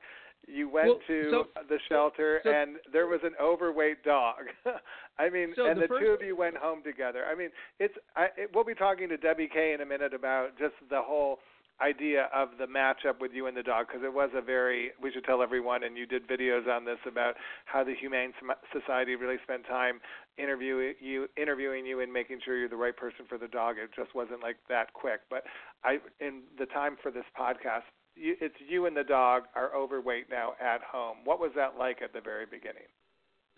You went well, to so, the shelter so, and there was an overweight dog. I mean, so and the, the two of you went home together. I mean, it's I, it, we'll be talking to Debby Kay in a minute about just the whole idea of the matchup with you and the dog because it was a very we should tell everyone and you did videos on this about how the humane society really spent time interviewing you interviewing you and making sure you're the right person for the dog. It just wasn't like that quick. But i in the time for this podcast you, it's you and the dog are overweight now at home. What was that like at the very beginning?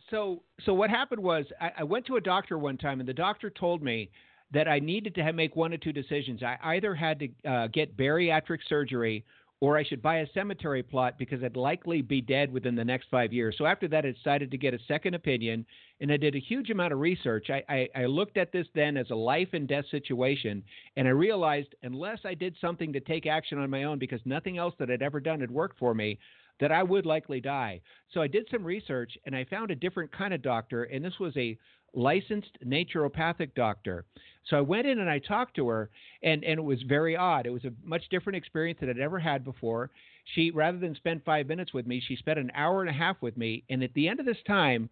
So so what happened was I, I went to a doctor one time and the doctor told me that I needed to make one or two decisions. I either had to uh, get bariatric surgery or I should buy a cemetery plot because I'd likely be dead within the next five years. So after that, I decided to get a second opinion, and I did a huge amount of research. I, I, I looked at this then as a life and death situation, and I realized unless I did something to take action on my own, because nothing else that I'd ever done had worked for me, that I would likely die. So I did some research, and I found a different kind of doctor, and this was a licensed naturopathic doctor. So I went in and I talked to her, and, and it was very odd. It was a much different experience than I'd ever had before. She, rather than spend five minutes with me, she spent an hour and a half with me. And at the end of this time,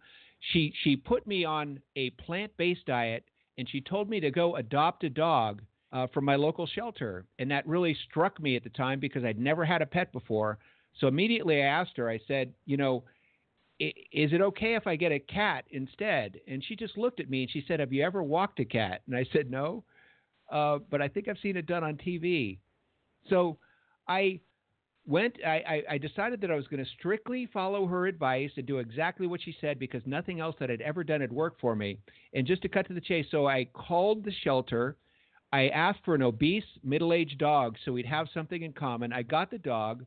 she, she put me on a plant based diet and she told me to go adopt a dog uh, from my local shelter. And that really struck me at the time because I'd never had a pet before. So immediately I asked her, I said, you know, is it okay if I get a cat instead? And she just looked at me and she said, Have you ever walked a cat? And I said, No, uh, but I think I've seen it done on TV. So I went, I, I, I decided that I was going to strictly follow her advice and do exactly what she said because nothing else that I'd ever done had worked for me. And just to cut to the chase, so I called the shelter. I asked for an obese, middle aged dog so we'd have something in common. I got the dog.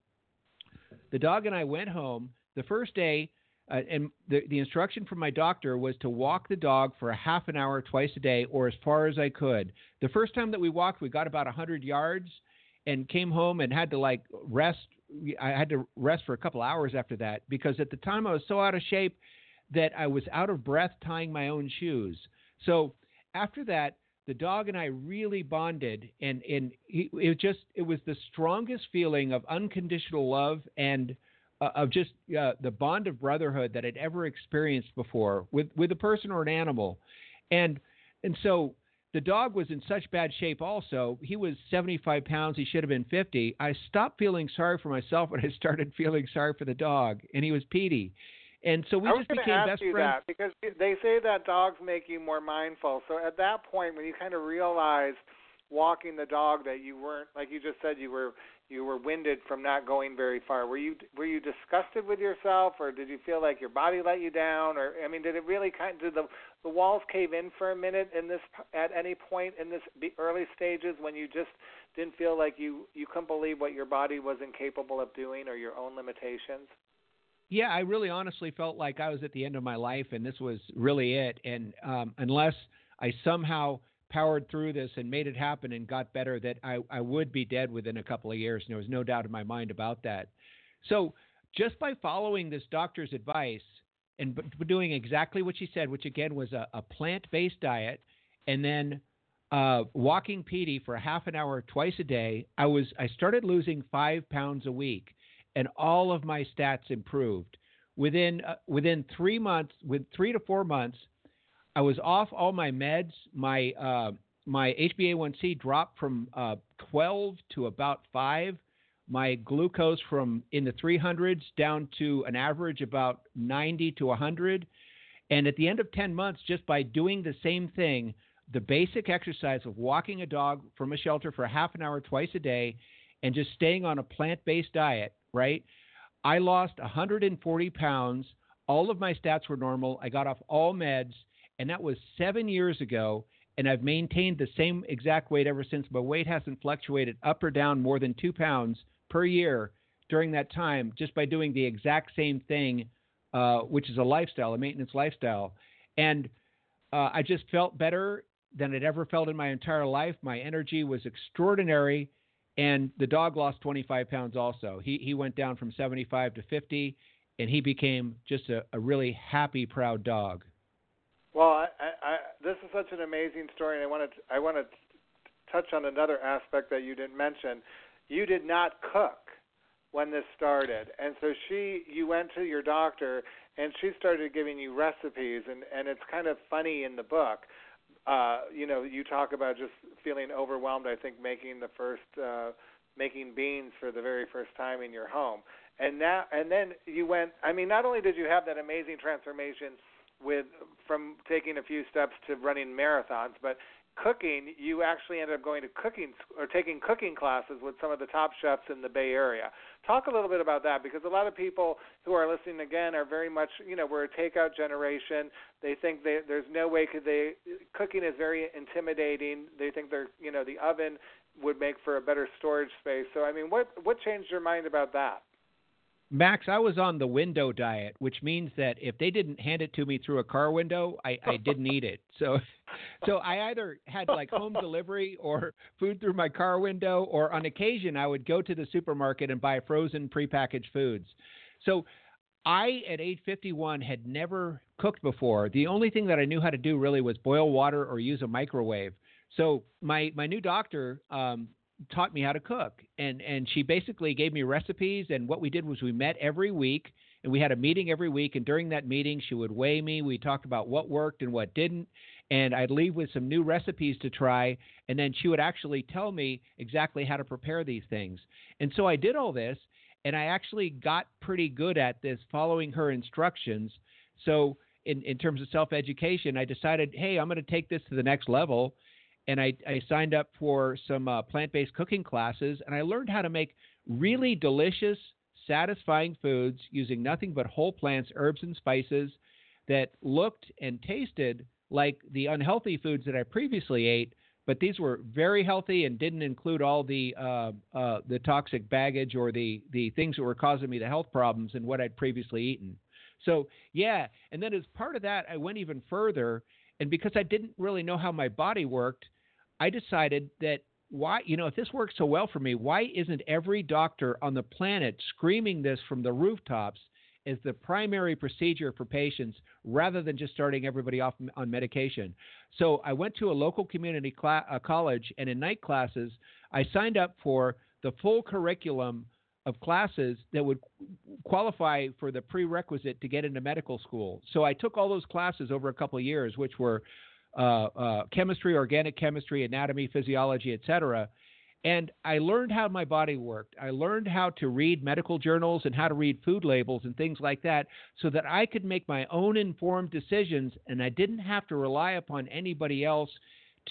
The dog and I went home. The first day, uh, and the, the instruction from my doctor was to walk the dog for a half an hour twice a day or as far as I could. The first time that we walked, we got about 100 yards and came home and had to like rest. I had to rest for a couple hours after that because at the time I was so out of shape that I was out of breath tying my own shoes. So after that, the dog and I really bonded, and and it just it was the strongest feeling of unconditional love and uh, of just uh, the bond of brotherhood that I'd ever experienced before with with a person or an animal, and and so the dog was in such bad shape. Also, he was 75 pounds. He should have been 50. I stopped feeling sorry for myself and I started feeling sorry for the dog, and he was Peety. And so we I just became ask best you friends. That because they say that dogs make you more mindful. So at that point, when you kind of realized walking the dog that you weren't, like you just said, you were you were winded from not going very far. Were you were you disgusted with yourself, or did you feel like your body let you down, or I mean, did it really kind of, did the the walls cave in for a minute in this at any point in this the early stages when you just didn't feel like you you couldn't believe what your body was incapable of doing or your own limitations? Yeah, I really honestly felt like I was at the end of my life, and this was really it. And um, unless I somehow powered through this and made it happen and got better, that I, I would be dead within a couple of years. And there was no doubt in my mind about that. So just by following this doctor's advice and doing exactly what she said, which again was a, a plant based diet, and then uh, walking Peety for half an hour twice a day, I was I started losing five pounds a week. and all of my stats improved. Within uh, within three months, with three to four months, I was off all my meds. My uh, my HbA1c dropped from uh, 12 to about five. My glucose from in the 300s down to an average about 90 to 100. And at the end of 10 months, just by doing the same thing, the basic exercise of walking a dog from a shelter for half an hour twice a day and just staying on a plant based diet, right? I lost 140 pounds. All of my stats were normal. I got off all meds, and that was seven years ago. And I've maintained the same exact weight ever since. My weight hasn't fluctuated up or down more than two pounds per year during that time just by doing the exact same thing, uh, which is a lifestyle, a maintenance lifestyle. And uh, I just felt better than I'd ever felt in my entire life. My energy was extraordinary, and the dog lost 25 pounds also. He he went down from 75 to 50, and he became just a, a really happy, proud dog. Well, I, I, this is such an amazing story, and I want to I want to touch on another aspect that you didn't mention. You did not cook when this started, and so she you went to your doctor, and she started giving you recipes, and and it's kind of funny in the book uh, you know, you talk about just feeling overwhelmed. I think making the first uh, making beans for the very first time in your home, and now and then you went. I mean, not only did you have that amazing transformation with from taking a few steps to running marathons, but cooking, you actually ended up going to cooking or taking cooking classes with some of the top chefs in the Bay Area. Talk a little bit about that because a lot of people who are listening again are very much, you know, we're a takeout generation. They think they, there's no way could they cooking is very intimidating. They think they're, you know, the oven would make for a better storage space. So I mean, what what changed your mind about that? Max, I was on the window diet, which means that if they didn't hand it to me through a car window, I, I didn't eat it. So, so I either had like home delivery or food through my car window, or on occasion I would go to the supermarket and buy frozen prepackaged foods. So, I at age 51 had never cooked before. The only thing that I knew how to do really was boil water or use a microwave. So my my new doctor um, taught me how to cook. And and she basically gave me recipes and what we did was we met every week and we had a meeting every week and during that meeting she would weigh me. We talked about what worked and what didn't and I'd leave with some new recipes to try and then she would actually tell me exactly how to prepare these things. And so I did all this and I actually got pretty good at this following her instructions. So in in terms of self education I decided hey I'm going to take this to the next level and I, I signed up for some uh, plant based cooking classes, and I learned how to make really delicious, satisfying foods using nothing but whole plants, herbs, and spices that looked and tasted like the unhealthy foods that I previously ate. But these were very healthy and didn't include all the uh, uh, the toxic baggage or the the things that were causing me the health problems in what I'd previously eaten. So yeah, and then as part of that, I went even further, and because I didn't really know how my body worked, I decided that why, you know, if this works so well for me, why isn't every doctor on the planet screaming this from the rooftops as the primary procedure for patients rather than just starting everybody off on medication? So I went to a local community cl- uh, college, and in night classes, I signed up for the full curriculum of classes that would qualify for the prerequisite to get into medical school. So I took all those classes over a couple of years, which were Uh, uh, chemistry, organic chemistry, anatomy, physiology, etc. And I learned how my body worked. I learned how to read medical journals and how to read food labels and things like that so that I could make my own informed decisions and I didn't have to rely upon anybody else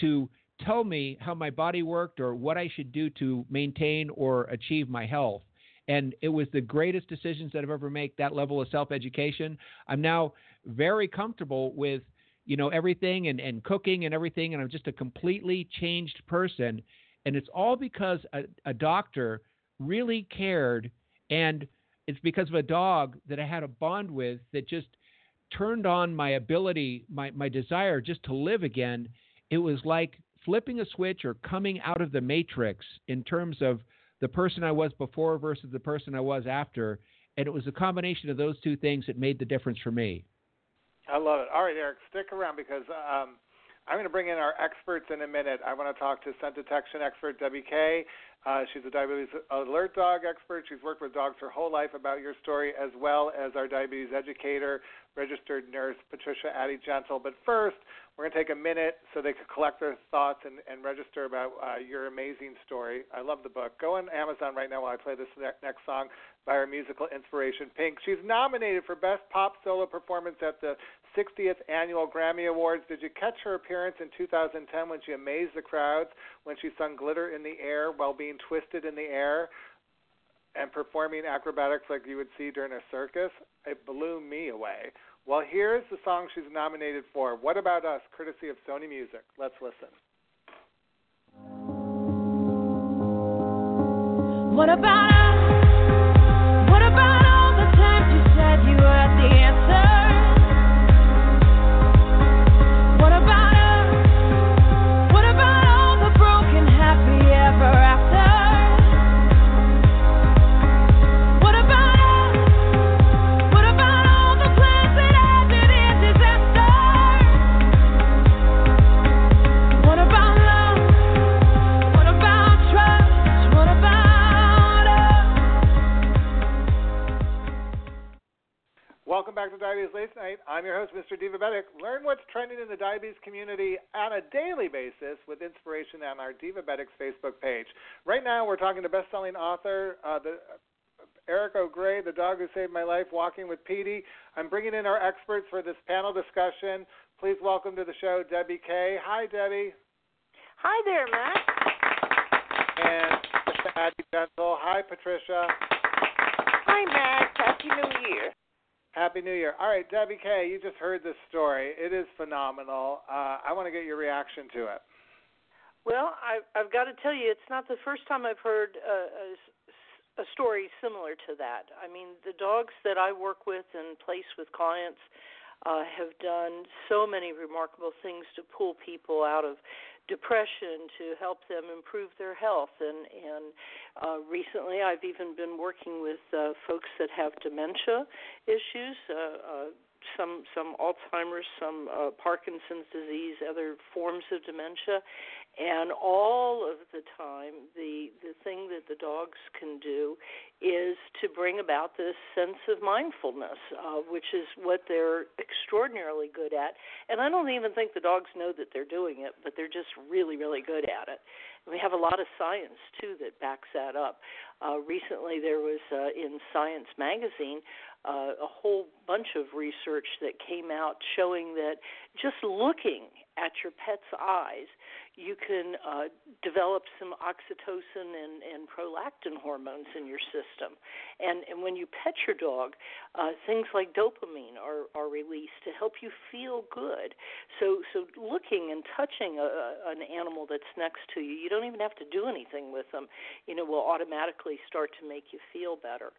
to tell me how my body worked or what I should do to maintain or achieve my health. And it was the greatest decisions that I've ever made, that level of self education. I'm now very comfortable with you know, everything and, and cooking and everything. And I'm just a completely changed person. And it's all because a, a doctor really cared. And it's because of a dog that I had a bond with that just turned on my ability, my, my desire just to live again. It was like flipping a switch or coming out of the matrix in terms of the person I was before versus the person I was after. And it was a combination of those two things that made the difference for me. I love it. All right, Eric, stick around because um, I'm going to bring in our experts in a minute. I want to talk to scent detection expert Debby Kay. Uh, she's a diabetes alert dog expert. She's worked with dogs her whole life about your story, as well as our diabetes educator, registered nurse Patricia Addie-Gentle. But first, we're going to take a minute so they can collect their thoughts and, and register about uh, your amazing story. I love the book. Go on Amazon right now while I play this ne- next song by our musical inspiration, Pink. She's nominated for Best Pop Solo Performance at the 60th Annual Grammy Awards. Did you catch her appearance in 2010 when she amazed the crowds when she sung Glitter in the Air while being twisted in the air? and performing acrobatics like you would see during a circus, it blew me away. Well, here's the song she's nominated for. What About Us, courtesy of Sony Music. Let's listen. What about I'm your host, Mr. Divabetic. Learn what's trending in the diabetes community on a daily basis with inspiration on our Divabetics Facebook page. Right now, we're talking to best-selling author uh, the, Eric O'Grey, The Dog Who Saved My Life, Walking with Peety. I'm bringing in our experts for this panel discussion. Please welcome to the show Debby Kay. Hi, Debby. Hi there, Max. And Addie-Gentle. Hi, Patricia. Hi, Max. Happy New Year. Happy New Year. All right, Debby Kay, you just heard this story. It is phenomenal. Uh, I want to get your reaction to it. Well, I, I've got to tell you, it's not the first time I've heard a, a, a story similar to that. I mean, the dogs that I work with and place with clients uh, have done so many remarkable things to pull people out of depression to help them improve their health. And and uh, recently I've even been working with uh, folks that have dementia issues uh, uh, some some Alzheimer's, some uh, Parkinson's disease, other forms of dementia, and all of the time, the the thing that the dogs can do is to bring about this sense of mindfulness, uh, which is what they're extraordinarily good at. And I don't even think the dogs know that they're doing it, but they're just really really good at it. We have a lot of science too that backs that up. Uh, recently, there was uh, in Science magazine uh, a whole bunch of research that came out showing that just looking at your pet's eyes, you can uh, develop some oxytocin and, and prolactin hormones in your system. And, and when you pet your dog, uh, things like dopamine are, are released to help you feel good. So, so looking and touching a, an animal that's next to you, you don't even have to do anything with them, you know, will automatically start to make you feel better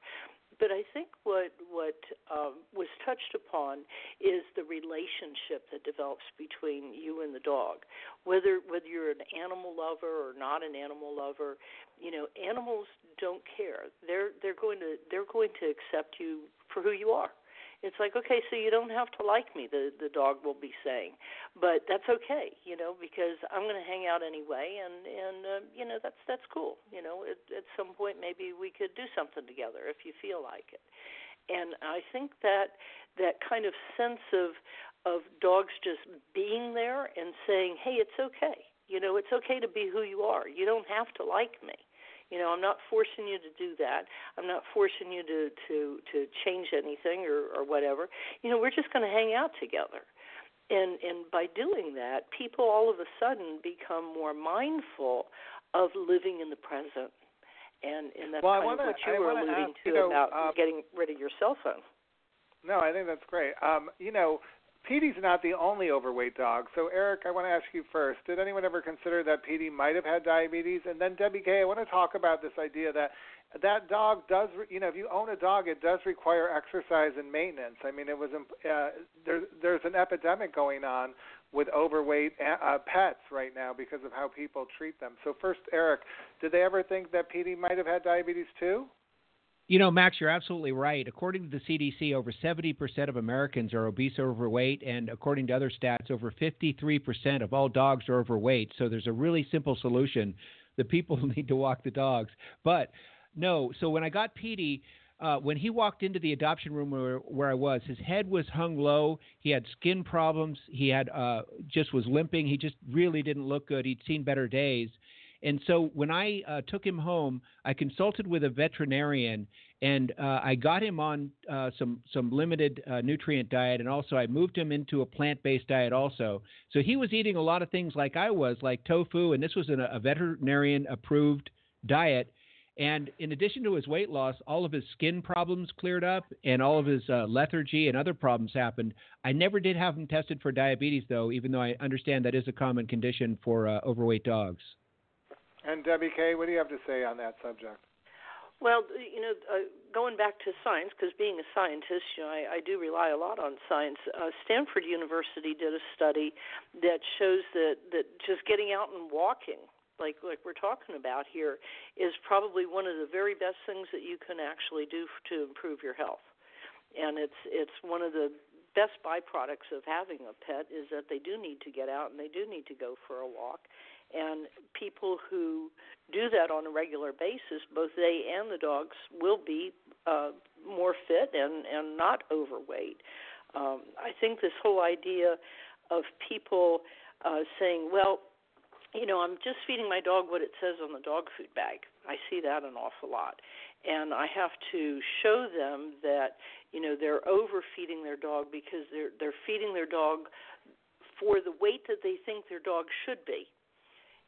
but I think what what um, was touched upon is the relationship that develops between you and the dog. Whether whether you're an animal lover or not an animal lover, you know, animals don't care. They're they're going to they're going to accept you for who you are. It's like, okay, so you don't have to like me, the the dog will be saying, but that's okay, you know, because I'm going to hang out anyway, and and uh, you know that's that's cool, you know. At, at some point, maybe we could do something together if you feel like it, and I think that that kind of sense of of dogs just being there and saying, hey, it's okay, you know, it's okay to be who you are. You don't have to like me you know, I'm not forcing you to do that. I'm not forcing you to to to change anything or or whatever. You know, we're just going to hang out together. And and by doing that, people all of a sudden become more mindful of living in the present. And and that's Well, kind wanna- of what you I were alluding ask, to you know, about um, getting rid of your cell phone. No, I think that's great. Um, you know, Peety's not the only overweight dog. So, Eric, I want to ask you first. Did anyone ever consider that Peety might have had diabetes? And then, Debby Kay, I want to talk about this idea that that dog does, you know, if you own a dog, it does require exercise and maintenance. I mean, it was uh, there, there's an epidemic going on with overweight uh, pets right now because of how people treat them. So, first, Eric, did they ever think that Peety might have had diabetes too? You know, Max, you're absolutely right. According to the CDC, over 70% of Americans are obese or overweight, and according to other stats, over 53% of all dogs are overweight. So there's a really simple solution. The people need to walk the dogs. But no, so when I got Peety, uh, when he walked into the adoption room where, where I was, his head was hung low. He had skin problems. He had uh, just was limping. He just really didn't look good. He'd seen better days. And so when I uh, took him home, I consulted with a veterinarian, and uh, I got him on uh, some some limited uh, nutrient diet, and also I moved him into a plant based diet also. So he was eating a lot of things like I was, like tofu, and this was an, a veterinarian approved diet. And in addition to his weight loss, all of his skin problems cleared up, and all of his uh, lethargy and other problems happened. I never did have him tested for diabetes, though, even though I understand that is a common condition for uh, overweight dogs. And Debby Kay, what do you have to say on that subject? Well, you know, uh, going back to science, because being a scientist, you know, I, I do rely a lot on science. Uh, Stanford University did a study that shows that that just getting out and walking, like like we're talking about here, is probably one of the very best things that you can actually do to improve your health. And it's it's one of the best byproducts of having a pet is that they do need to get out and they do need to go for a walk and people who do that on a regular basis, both they and the dogs will be uh, more fit and, and not overweight. Um, I think this whole idea of people uh, saying, well, you know, I'm just feeding my dog what it says on the dog food bag. I see that an awful lot. And I have to show them that, you know, they're overfeeding their dog because they're they're feeding their dog for the weight that they think their dog should be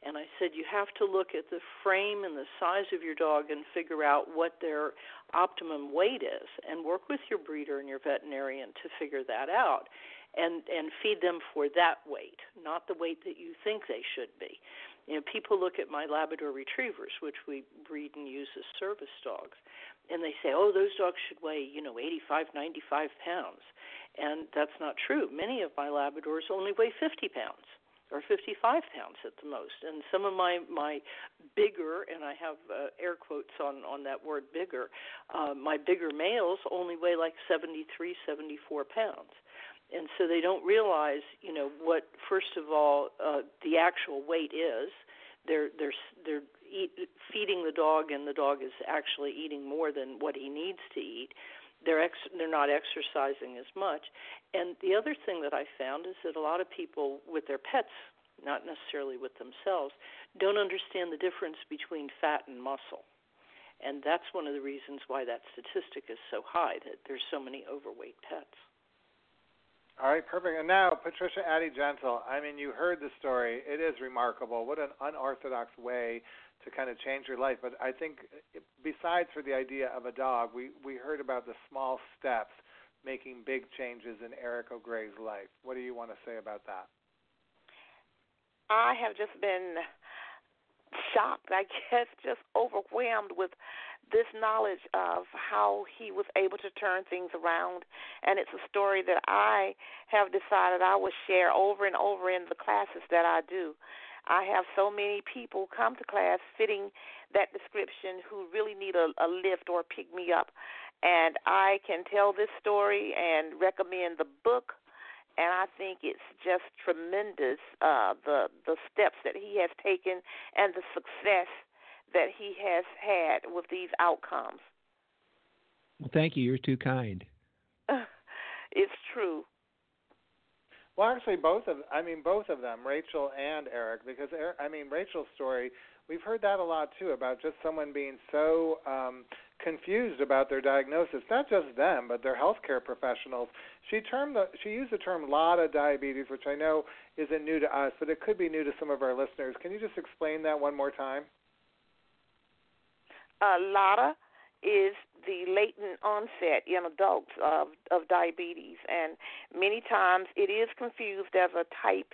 and I said, you have to look at the frame and the size of your dog and figure out what their optimum weight is, and work with your breeder and your veterinarian to figure that out, and and feed them for that weight, not the weight that you think they should be. You know, people look at my Labrador retrievers, which we breed and use as service dogs, and they say, oh, those dogs should weigh, you know, 85, 95 pounds, and that's not true. Many of my Labradors only weigh 50 pounds or 55 pounds at the most. And some of my my bigger, and I have uh, air quotes on on that word bigger, uh, my bigger males only weigh like 73, 74 pounds. And so they don't realize, you know, what first of all uh, the actual weight is. They're they're they're eat, feeding the dog, and the dog is actually eating more than what he needs to eat they're ex- they're not exercising as much. And the other thing that I found is that a lot of people with their pets, not necessarily with themselves, don't understand the difference between fat and muscle. And that's one of the reasons why that statistic is so high that there's so many overweight pets. All right, perfect. And now, Patricia Addie-Gentle. I mean, you heard the story. It is remarkable. What an unorthodox way to kind of change your life. But I think besides for the idea of a dog, we we heard about the small steps making big changes in Eric O'Grey's life. What do you want to say about that? I have just been shocked, I guess, just overwhelmed with this knowledge of how he was able to turn things around. And it's a story that I have decided I will share over and over in the classes that I do. I have so many people come to class fitting that description who really need a, a lift or pick me up. And I can tell this story and recommend the book. And I think it's just tremendous uh, the the steps that he has taken and the success that he has had with these outcomes. Well, thank you. You're too kind. it's true. Well, actually, both of I mean both of them, Rachel and Eric, because I mean Rachel's story, we've heard that a lot too about just someone being so um, confused about their diagnosis. Not just them, but their healthcare professionals. She termed the, she used the term LADA diabetes, which I know isn't new to us, but it could be new to some of our listeners. Can you just explain that one more time? Uh, LADA is the latent onset in adults of of diabetes, and many times it is confused as a type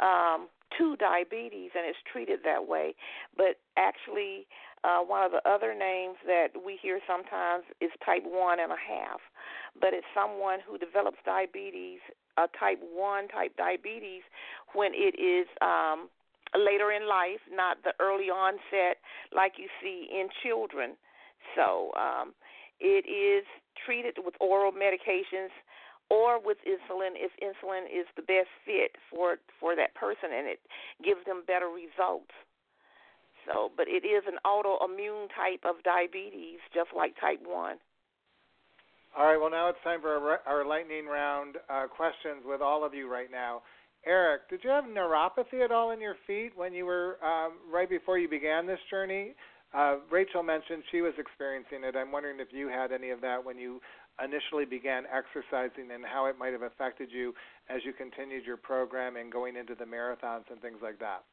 um, two diabetes, and it's treated that way. But actually, uh, one of the other names that we hear sometimes is type one and a half. But it's someone who develops diabetes, a type one type diabetes, when it is um, later in life, not the early onset like you see in children. So um, it is treated with oral medications or with insulin if insulin is the best fit for for that person and it gives them better results. So, but it is an autoimmune type of diabetes, just like type one. All right. Well, now it's time for our, our lightning round uh, questions with all of you right now. Eric, did you have neuropathy at all in your feet when you were um, right before you began this journey? Uh, Rachel mentioned she was experiencing it. I'm wondering if you had any of that when you initially began exercising and how it might have affected you as you continued your program and going into the marathons and things like that.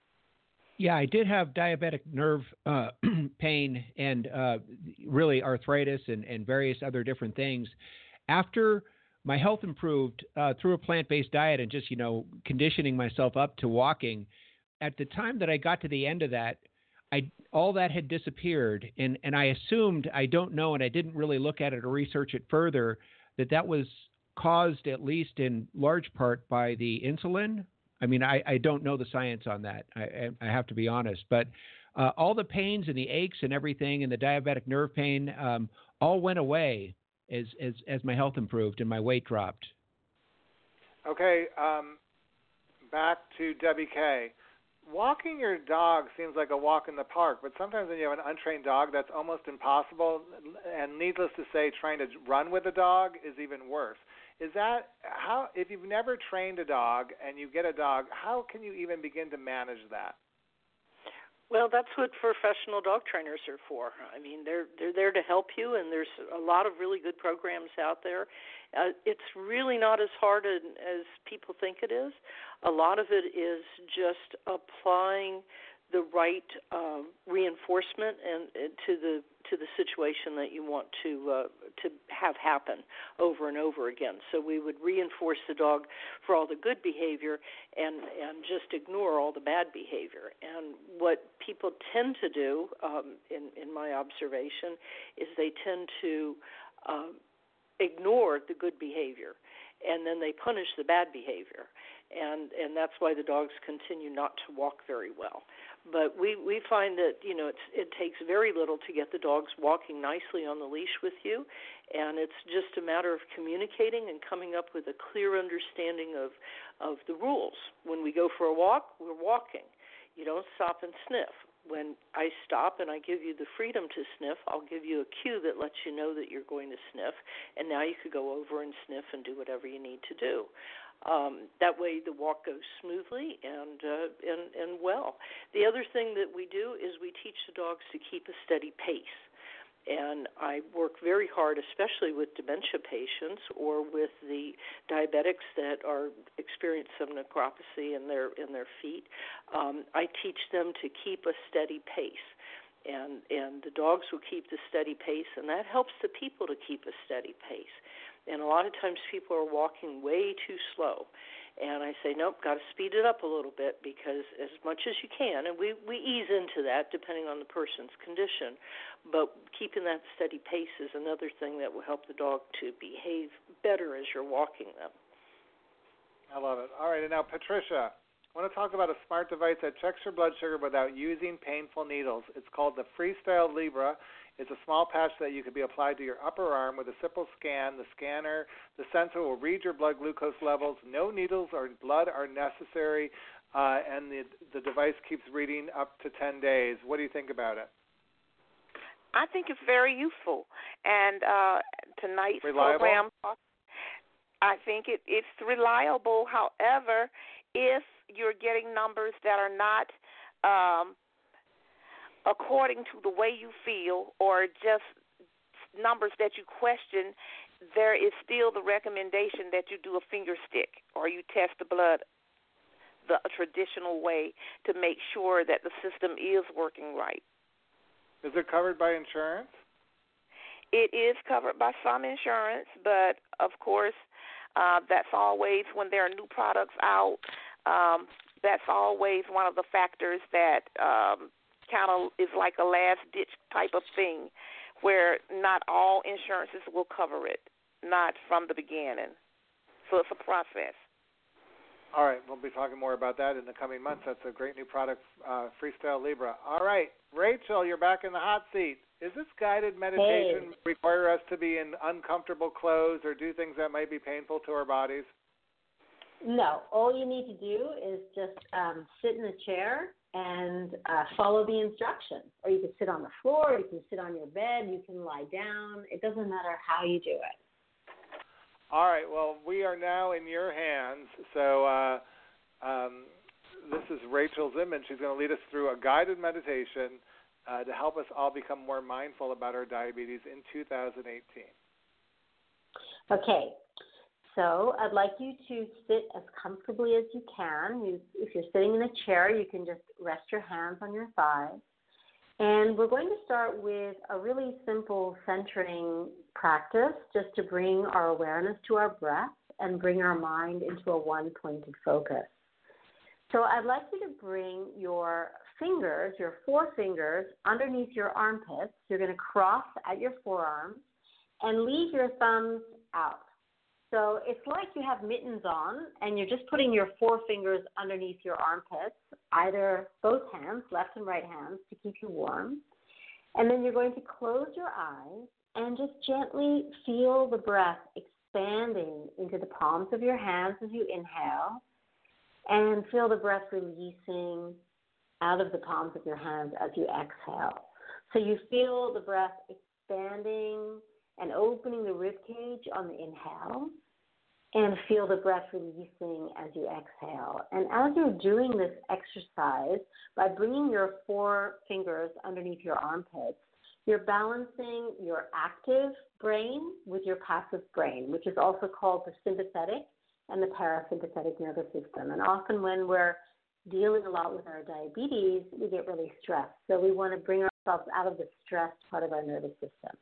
Yeah, I did have diabetic nerve uh, pain and uh, really arthritis and, and various other different things. After my health improved uh, through a plant-based diet and just you know conditioning myself up to walking. At the time that I got to the end of that, I all that had disappeared, and and I assumed I don't know, and I didn't really look at it or research it further that that was caused at least in large part by the insulin. I mean, I, I don't know the science on that. I, I have to be honest, but uh, all the pains and the aches and everything and the diabetic nerve pain um, all went away as as as my health improved and my weight dropped. Okay, um, back to Debby Kay. Walking your dog seems like a walk in the park, but sometimes when you have an untrained dog, that's almost impossible. And needless to say, trying to run with a dog is even worse. Is that how? If you've never trained a dog and you get a dog, how can you even begin to manage that? Well, that's what professional dog trainers are for. I mean, they're they're there to help you, and there's a lot of really good programs out there. Uh, it's really not as hard as, as people think it is. A lot of it is just applying the right uh, reinforcement and, to the to the situation that you want to uh, to have happen over and over again. So we would reinforce the dog for all the good behavior and and just ignore all the bad behavior. And what people tend to do, um, in in my observation, is they tend to uh, ignore the good behavior, and then they punish the bad behavior. And and that's why the dogs continue not to walk very well. But we we find that you know it's it takes very little to get the dogs walking nicely on the leash with you and it's just a matter of communicating and coming up with a clear understanding of of the rules. When we go for a walk we're walking. You don't stop and sniff. When I stop and I give you the freedom to sniff, I'll give you a cue that lets you know that you're going to sniff, and now you could go over and sniff and do whatever you need to do. Um, that way, the walk goes smoothly and uh, and and well. The other thing that we do is we teach the dogs to keep a steady pace. And I work very hard, especially with dementia patients or with the diabetics that are experience some neuropathy in their in their feet. Um, I teach them to keep a steady pace and and the dogs will keep the steady pace and that helps the people to keep a steady pace and a lot of times people are walking way too slow and I say, nope, got to speed it up a little bit because as much as you can, and we we ease into that depending on the person's condition, but keeping that steady pace is another thing that will help the dog to behave better as you're walking them. I love it. All right, and now Patricia, I want to talk about a smart device that checks your blood sugar without using painful needles. It's called the Freestyle Libre. It's a small patch that you can be applied to your upper arm with a simple scan. The scanner, the sensor will read your blood glucose levels. No needles or blood are necessary, uh, and the the device keeps reading up to 10 days. What do you think about it? I think it's very useful, and uh, tonight's Reliable? program. I think it, it's reliable. However, if you're getting numbers that are not um, according to the way you feel or just numbers that you question, there is still the recommendation that you do a finger stick or you test the blood the traditional way to make sure that the system is working right. Is it covered by insurance? It is covered by some insurance, but of course, uh, that's always when there are new products out. Um, that's always one of the factors that um, kind of is like a last ditch type of thing where not all insurances will cover it, not from the beginning. So it's a process. All right, we'll be talking more about that in the coming months. That's a great new product, uh, Freestyle Libre. All right, Rachel, you're back in the hot seat. Is this guided meditation Hey. require us to be in uncomfortable clothes or do things that might be painful to our bodies? No, all you need to do is just um, sit in a chair and uh, follow the instructions. Or you can sit on the floor, you can sit on your bed, you can lie down. It doesn't matter how you do it. All right. Well, we are now in your hands. So uh, um, this is Rachel Zinman. She's going to lead us through a guided meditation uh, to help us all become more mindful about our diabetes in 2018. Okay, so I'd like you to sit as comfortably as you can. You, if you're sitting in a chair, you can just rest your hands on your thighs. And we're going to start with a really simple centering practice just to bring our awareness to our breath and bring our mind into a one pointed focus. So I'd like you to bring your fingers, your four fingers, underneath your armpits. You're going to cross at your forearms and leave your thumbs out. So it's like you have mittens on and you're just putting your four fingers underneath your armpits, either both hands, left and right hands, to keep you warm. And then you're going to close your eyes and just gently feel the breath expanding into the palms of your hands as you inhale and feel the breath releasing out of the palms of your hands as you exhale. So you feel the breath expanding and opening the rib cage on the inhale and feel the breath releasing as you exhale. And as you're doing this exercise, by bringing your four fingers underneath your armpits, you're balancing your active brain with your passive brain, which is also called the sympathetic and the parasympathetic nervous system. And often when we're dealing a lot with our diabetes, we get really stressed. So we want to bring ourselves out of the stressed part of our nervous system.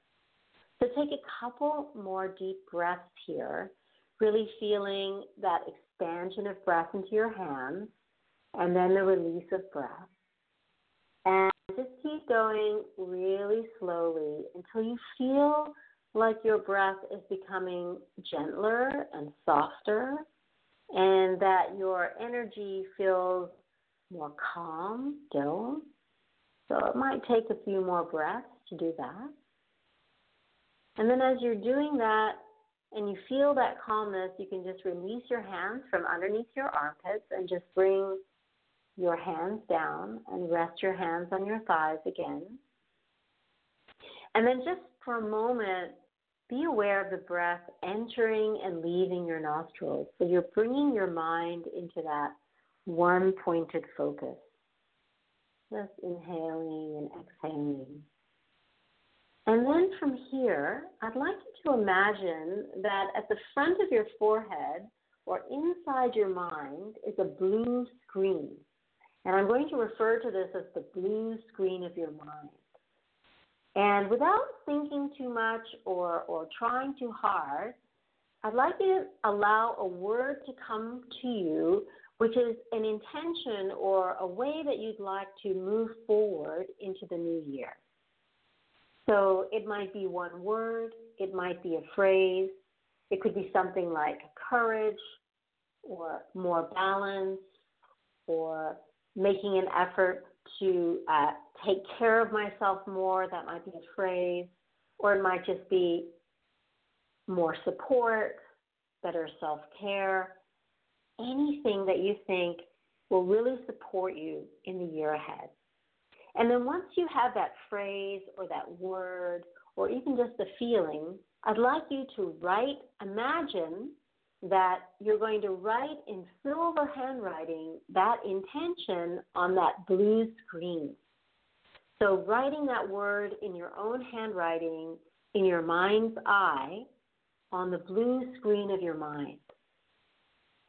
So take a couple more deep breaths here, really feeling that expansion of breath into your hands and then the release of breath. And just keep going really slowly until you feel like your breath is becoming gentler and softer and that your energy feels more calm still. So it might take a few more breaths to do that. And then as you're doing that and you feel that calmness, you can just release your hands from underneath your armpits and just bring your hands down and rest your hands on your thighs again. And then just for a moment, be aware of the breath entering and leaving your nostrils. So you're bringing your mind into that one pointed focus. Just inhaling and exhaling. And then from here, I'd like you to imagine that at the front of your forehead or inside your mind is a blue screen. And I'm going to refer to this as the blue screen of your mind. And without thinking too much or, or trying too hard, I'd like you to allow a word to come to you, which is an intention or a way that you'd like to move forward into the new year. So it might be one word, it might be a phrase, it could be something like courage or more balance or making an effort to uh, take care of myself more. That might be a phrase. Or it might just be more support, better self care, anything that you think will really support you in the year ahead. And then once you have that phrase or that word or even just the feeling, I'd like you to write, imagine that you're going to write in silver handwriting that intention on that blue screen. So, writing that word in your own handwriting in your mind's eye on the blue screen of your mind.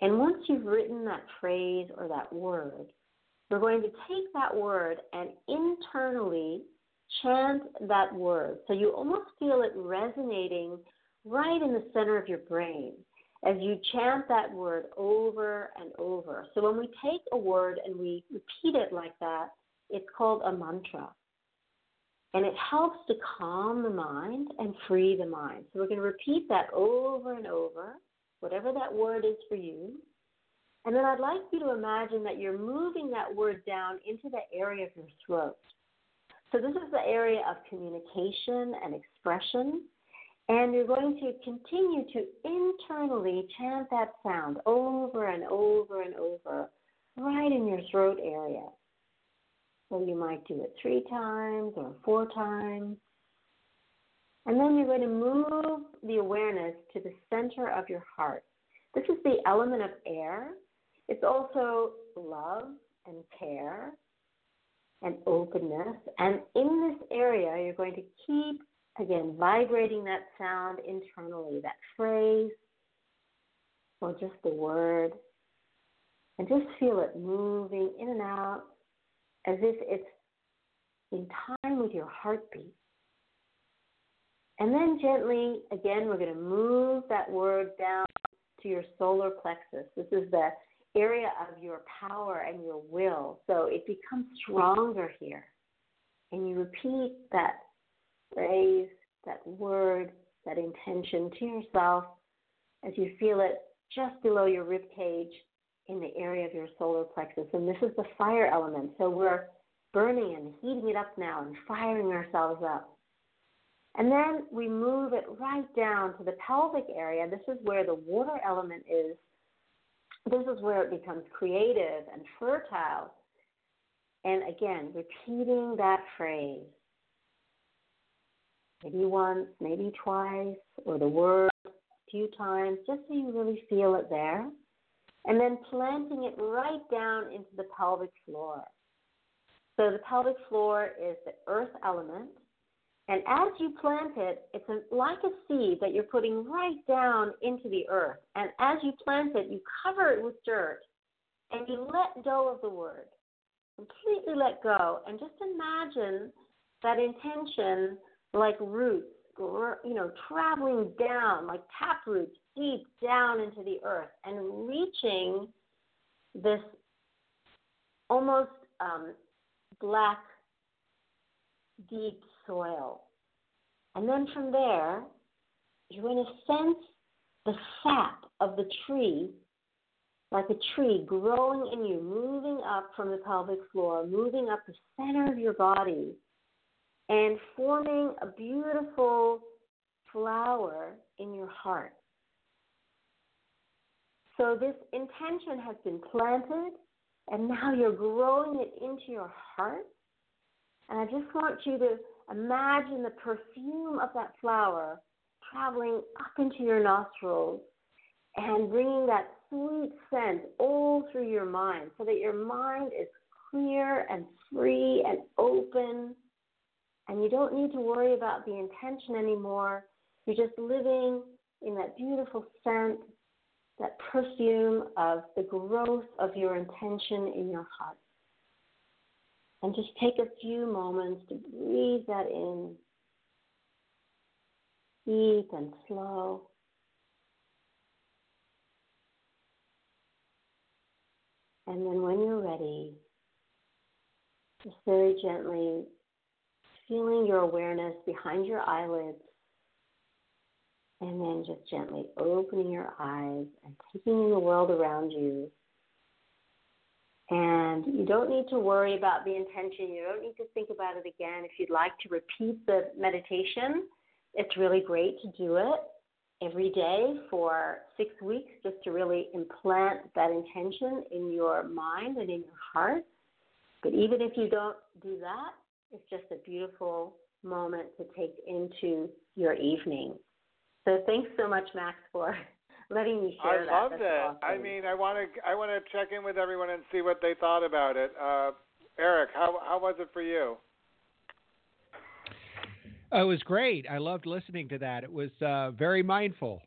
And once you've written that phrase or that word, we're going to take that word and internally chant that word. So you almost feel it resonating right in the center of your brain as you chant that word over and over. So when we take a word and we repeat it like that, it's called a mantra. And it helps to calm the mind and free the mind. So we're going to repeat that over and over, whatever that word is for you. And then I'd like you to imagine that you're moving that word down into the area of your throat. So this is the area of communication and expression. And you're going to continue to internally chant that sound over and over and over, right in your throat area. So you might do it three times or four times. And then you're going to move the awareness to the center of your heart. This is the element of air. It's also love and care and openness. And in this area, you're going to keep, again, vibrating that sound internally, that phrase, or just the word, and just feel it moving in and out as if it's in time with your heartbeat. And then gently, again, we're going to move that word down to your solar plexus. This is the area of your power and your will. So it becomes stronger here. And you repeat that phrase, that word, that intention to yourself as you feel it just below your rib cage in the area of your solar plexus. And this is the fire element. So we're burning and heating it up now and firing ourselves up. And then we move it right down to the pelvic area. This is where the water element is this is where it becomes creative and fertile. And again, repeating that phrase, maybe once, maybe twice, or the word a few times, just so you really feel it there. And then planting it right down into the pelvic floor. So the pelvic floor is the earth element. And as you plant it, it's a, like a seed that you're putting right down into the earth. And as you plant it, you cover it with dirt and you let go of the word. Completely let go. And just imagine that intention like roots, you know, traveling down like tap roots deep down into the earth and reaching this almost um, black, deep soil. And then from there, you're going to sense the sap of the tree, like a tree growing in you, moving up from the pelvic floor, moving up the center of your body, and forming a beautiful flower in your heart. So this intention has been planted, and now you're growing it into your heart. And I just want you to imagine the perfume of that flower traveling up into your nostrils and bringing that sweet scent all through your mind so that your mind is clear and free and open. And you don't need to worry about the intention anymore. You're just living in that beautiful scent, that perfume of the growth of your intention in your heart. And just take a few moments to breathe that in, deep and slow. And then when you're ready, just very gently feeling your awareness behind your eyelids. And then just gently opening your eyes and taking in the world around you and you don't need to worry about the intention. You don't need to think about it again. If you'd like to repeat the meditation, it's really great to do it every day for six weeks just to really implant that intention in your mind and in your heart. But even if you don't do that, it's just a beautiful moment to take into your evening. So thanks so much, Max, for letting me share I that. loved That's it. Awesome. I mean, I want to I want to check in with everyone and see what they thought about it. Uh, Eric, how how was it for you? Oh, it was great. I loved listening to that. It was uh, very mindful.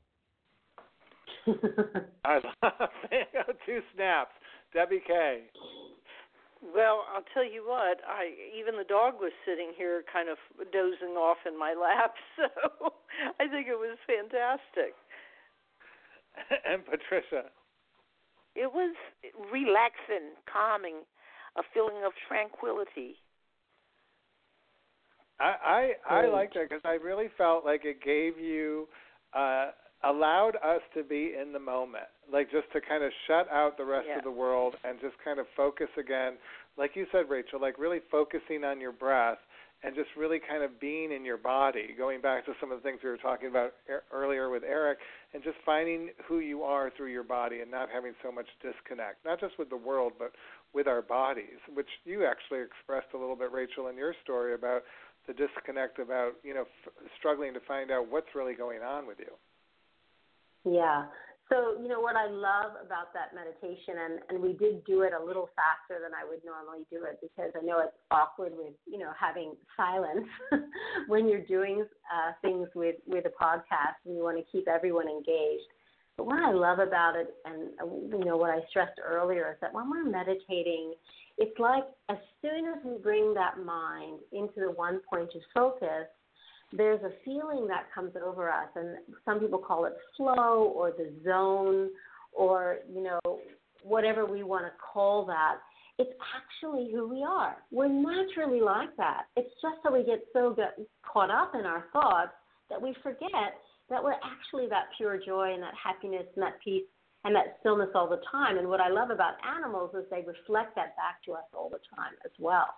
I love two snaps. Debby Kay. Well, I'll tell you what. I even the dog was sitting here, kind of dozing off in my lap. So I think it was fantastic. and Patricia. It was relaxing, calming, a feeling of tranquility. I I, I liked it because I really felt like it gave you uh, allowed us to be in the moment, like just to kind of shut out the rest Yeah. of the world and just kind of focus again, like you said, Rachel, like really focusing on your breath and just really kind of being in your body, going back to some of the things we were talking about er- earlier with Eric, and just finding who you are through your body and not having so much disconnect, not just with the world, but with our bodies, which you actually expressed a little bit, Rachel, in your story about the disconnect about you know f- struggling to find out what's really going on with you. Yeah. So, you know, what I love about that meditation, and, and we did do it a little faster than I would normally do it because I know it's awkward with, you know, having silence when you're doing uh, things with, with a podcast and you want to keep everyone engaged. But what I love about it, and, uh, you know, what I stressed earlier is that when we're meditating, it's like as soon as we bring that mind into the one point of focus, there's a feeling that comes over us, and some people call it flow or the zone or, you know, whatever we want to call that. It's actually who we are. We're naturally like that. It's just that we get so get caught up in our thoughts that we forget that we're actually that pure joy and that happiness and that peace and that stillness all the time. And what I love about animals is they reflect that back to us all the time as well.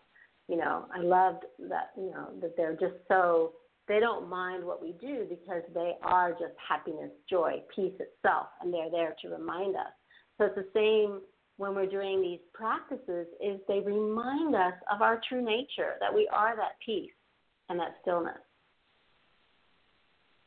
You know, I loved that, you know, that they're just so they don't mind what we do because they are just happiness, joy, peace itself, and they're there to remind us. So it's the same when we're doing these practices is they remind us of our true nature, that we are that peace and that stillness.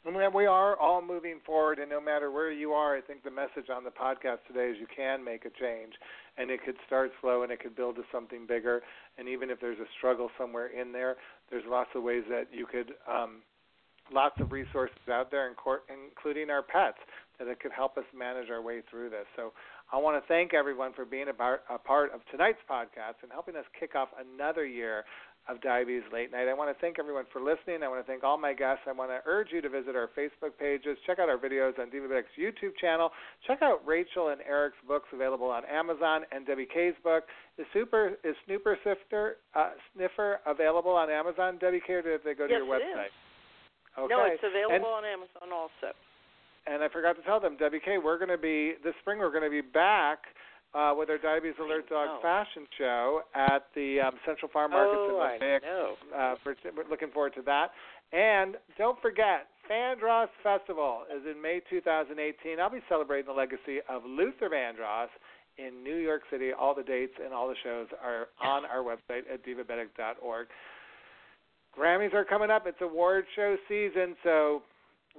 And we- we are all moving forward, and no matter where you are, I think the message on the podcast today is you can make a change, and it could start slow and it could build to something bigger. And even if there's a struggle somewhere in there, there's lots of ways that you could, um, lots of resources out there, including our pets, that it could help us manage our way through this. So I want to thank everyone for being a part, a part of tonight's podcast and helping us kick off another year of Diabetes Late Nite. I want to thank everyone for listening. I want to thank all my guests. I want to urge you to visit our Facebook pages, check out our videos on Divabetic's YouTube channel, check out Rachel and Eric's books available on Amazon, and Debby Kay's book. Is Super is Snooper Sifter uh, Sniffer available on Amazon, Debby Kay, or did they go to Yes, your it website? is. Okay. No, it's available And- on Amazon also. and I forgot to tell them, Debby Kay, we're going to be this spring. We're going to be back uh, with our Diabetes Alert Dog. Fashion Show at the um, Central Farm Markets oh, in Mosaic. Uh, for, we're looking forward to that. And don't forget, Vandross Festival is in May 2018. I'll be celebrating the legacy of Luther Vandross in New York City. All the dates and all the shows are on our website at divabetic.org. Grammys are coming up. It's award show season, so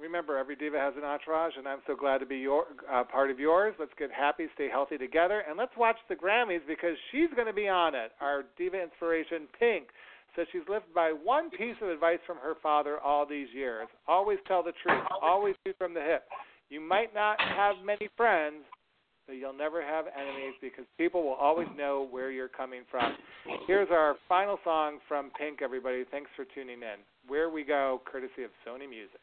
remember, every diva has an entourage, and I'm so glad to be your uh, part of yours. Let's get happy, stay healthy together, and let's watch the Grammys because she's going to be on it. Our diva inspiration, Pink, says she's lived by one piece of advice from her father all these years: always tell the truth, always shoot from the hip. You might not have many friends, but you'll never have enemies because people will always know where you're coming from. Here's our final song from Pink, everybody. Thanks for tuning in. Where We Go, courtesy of Sony Music.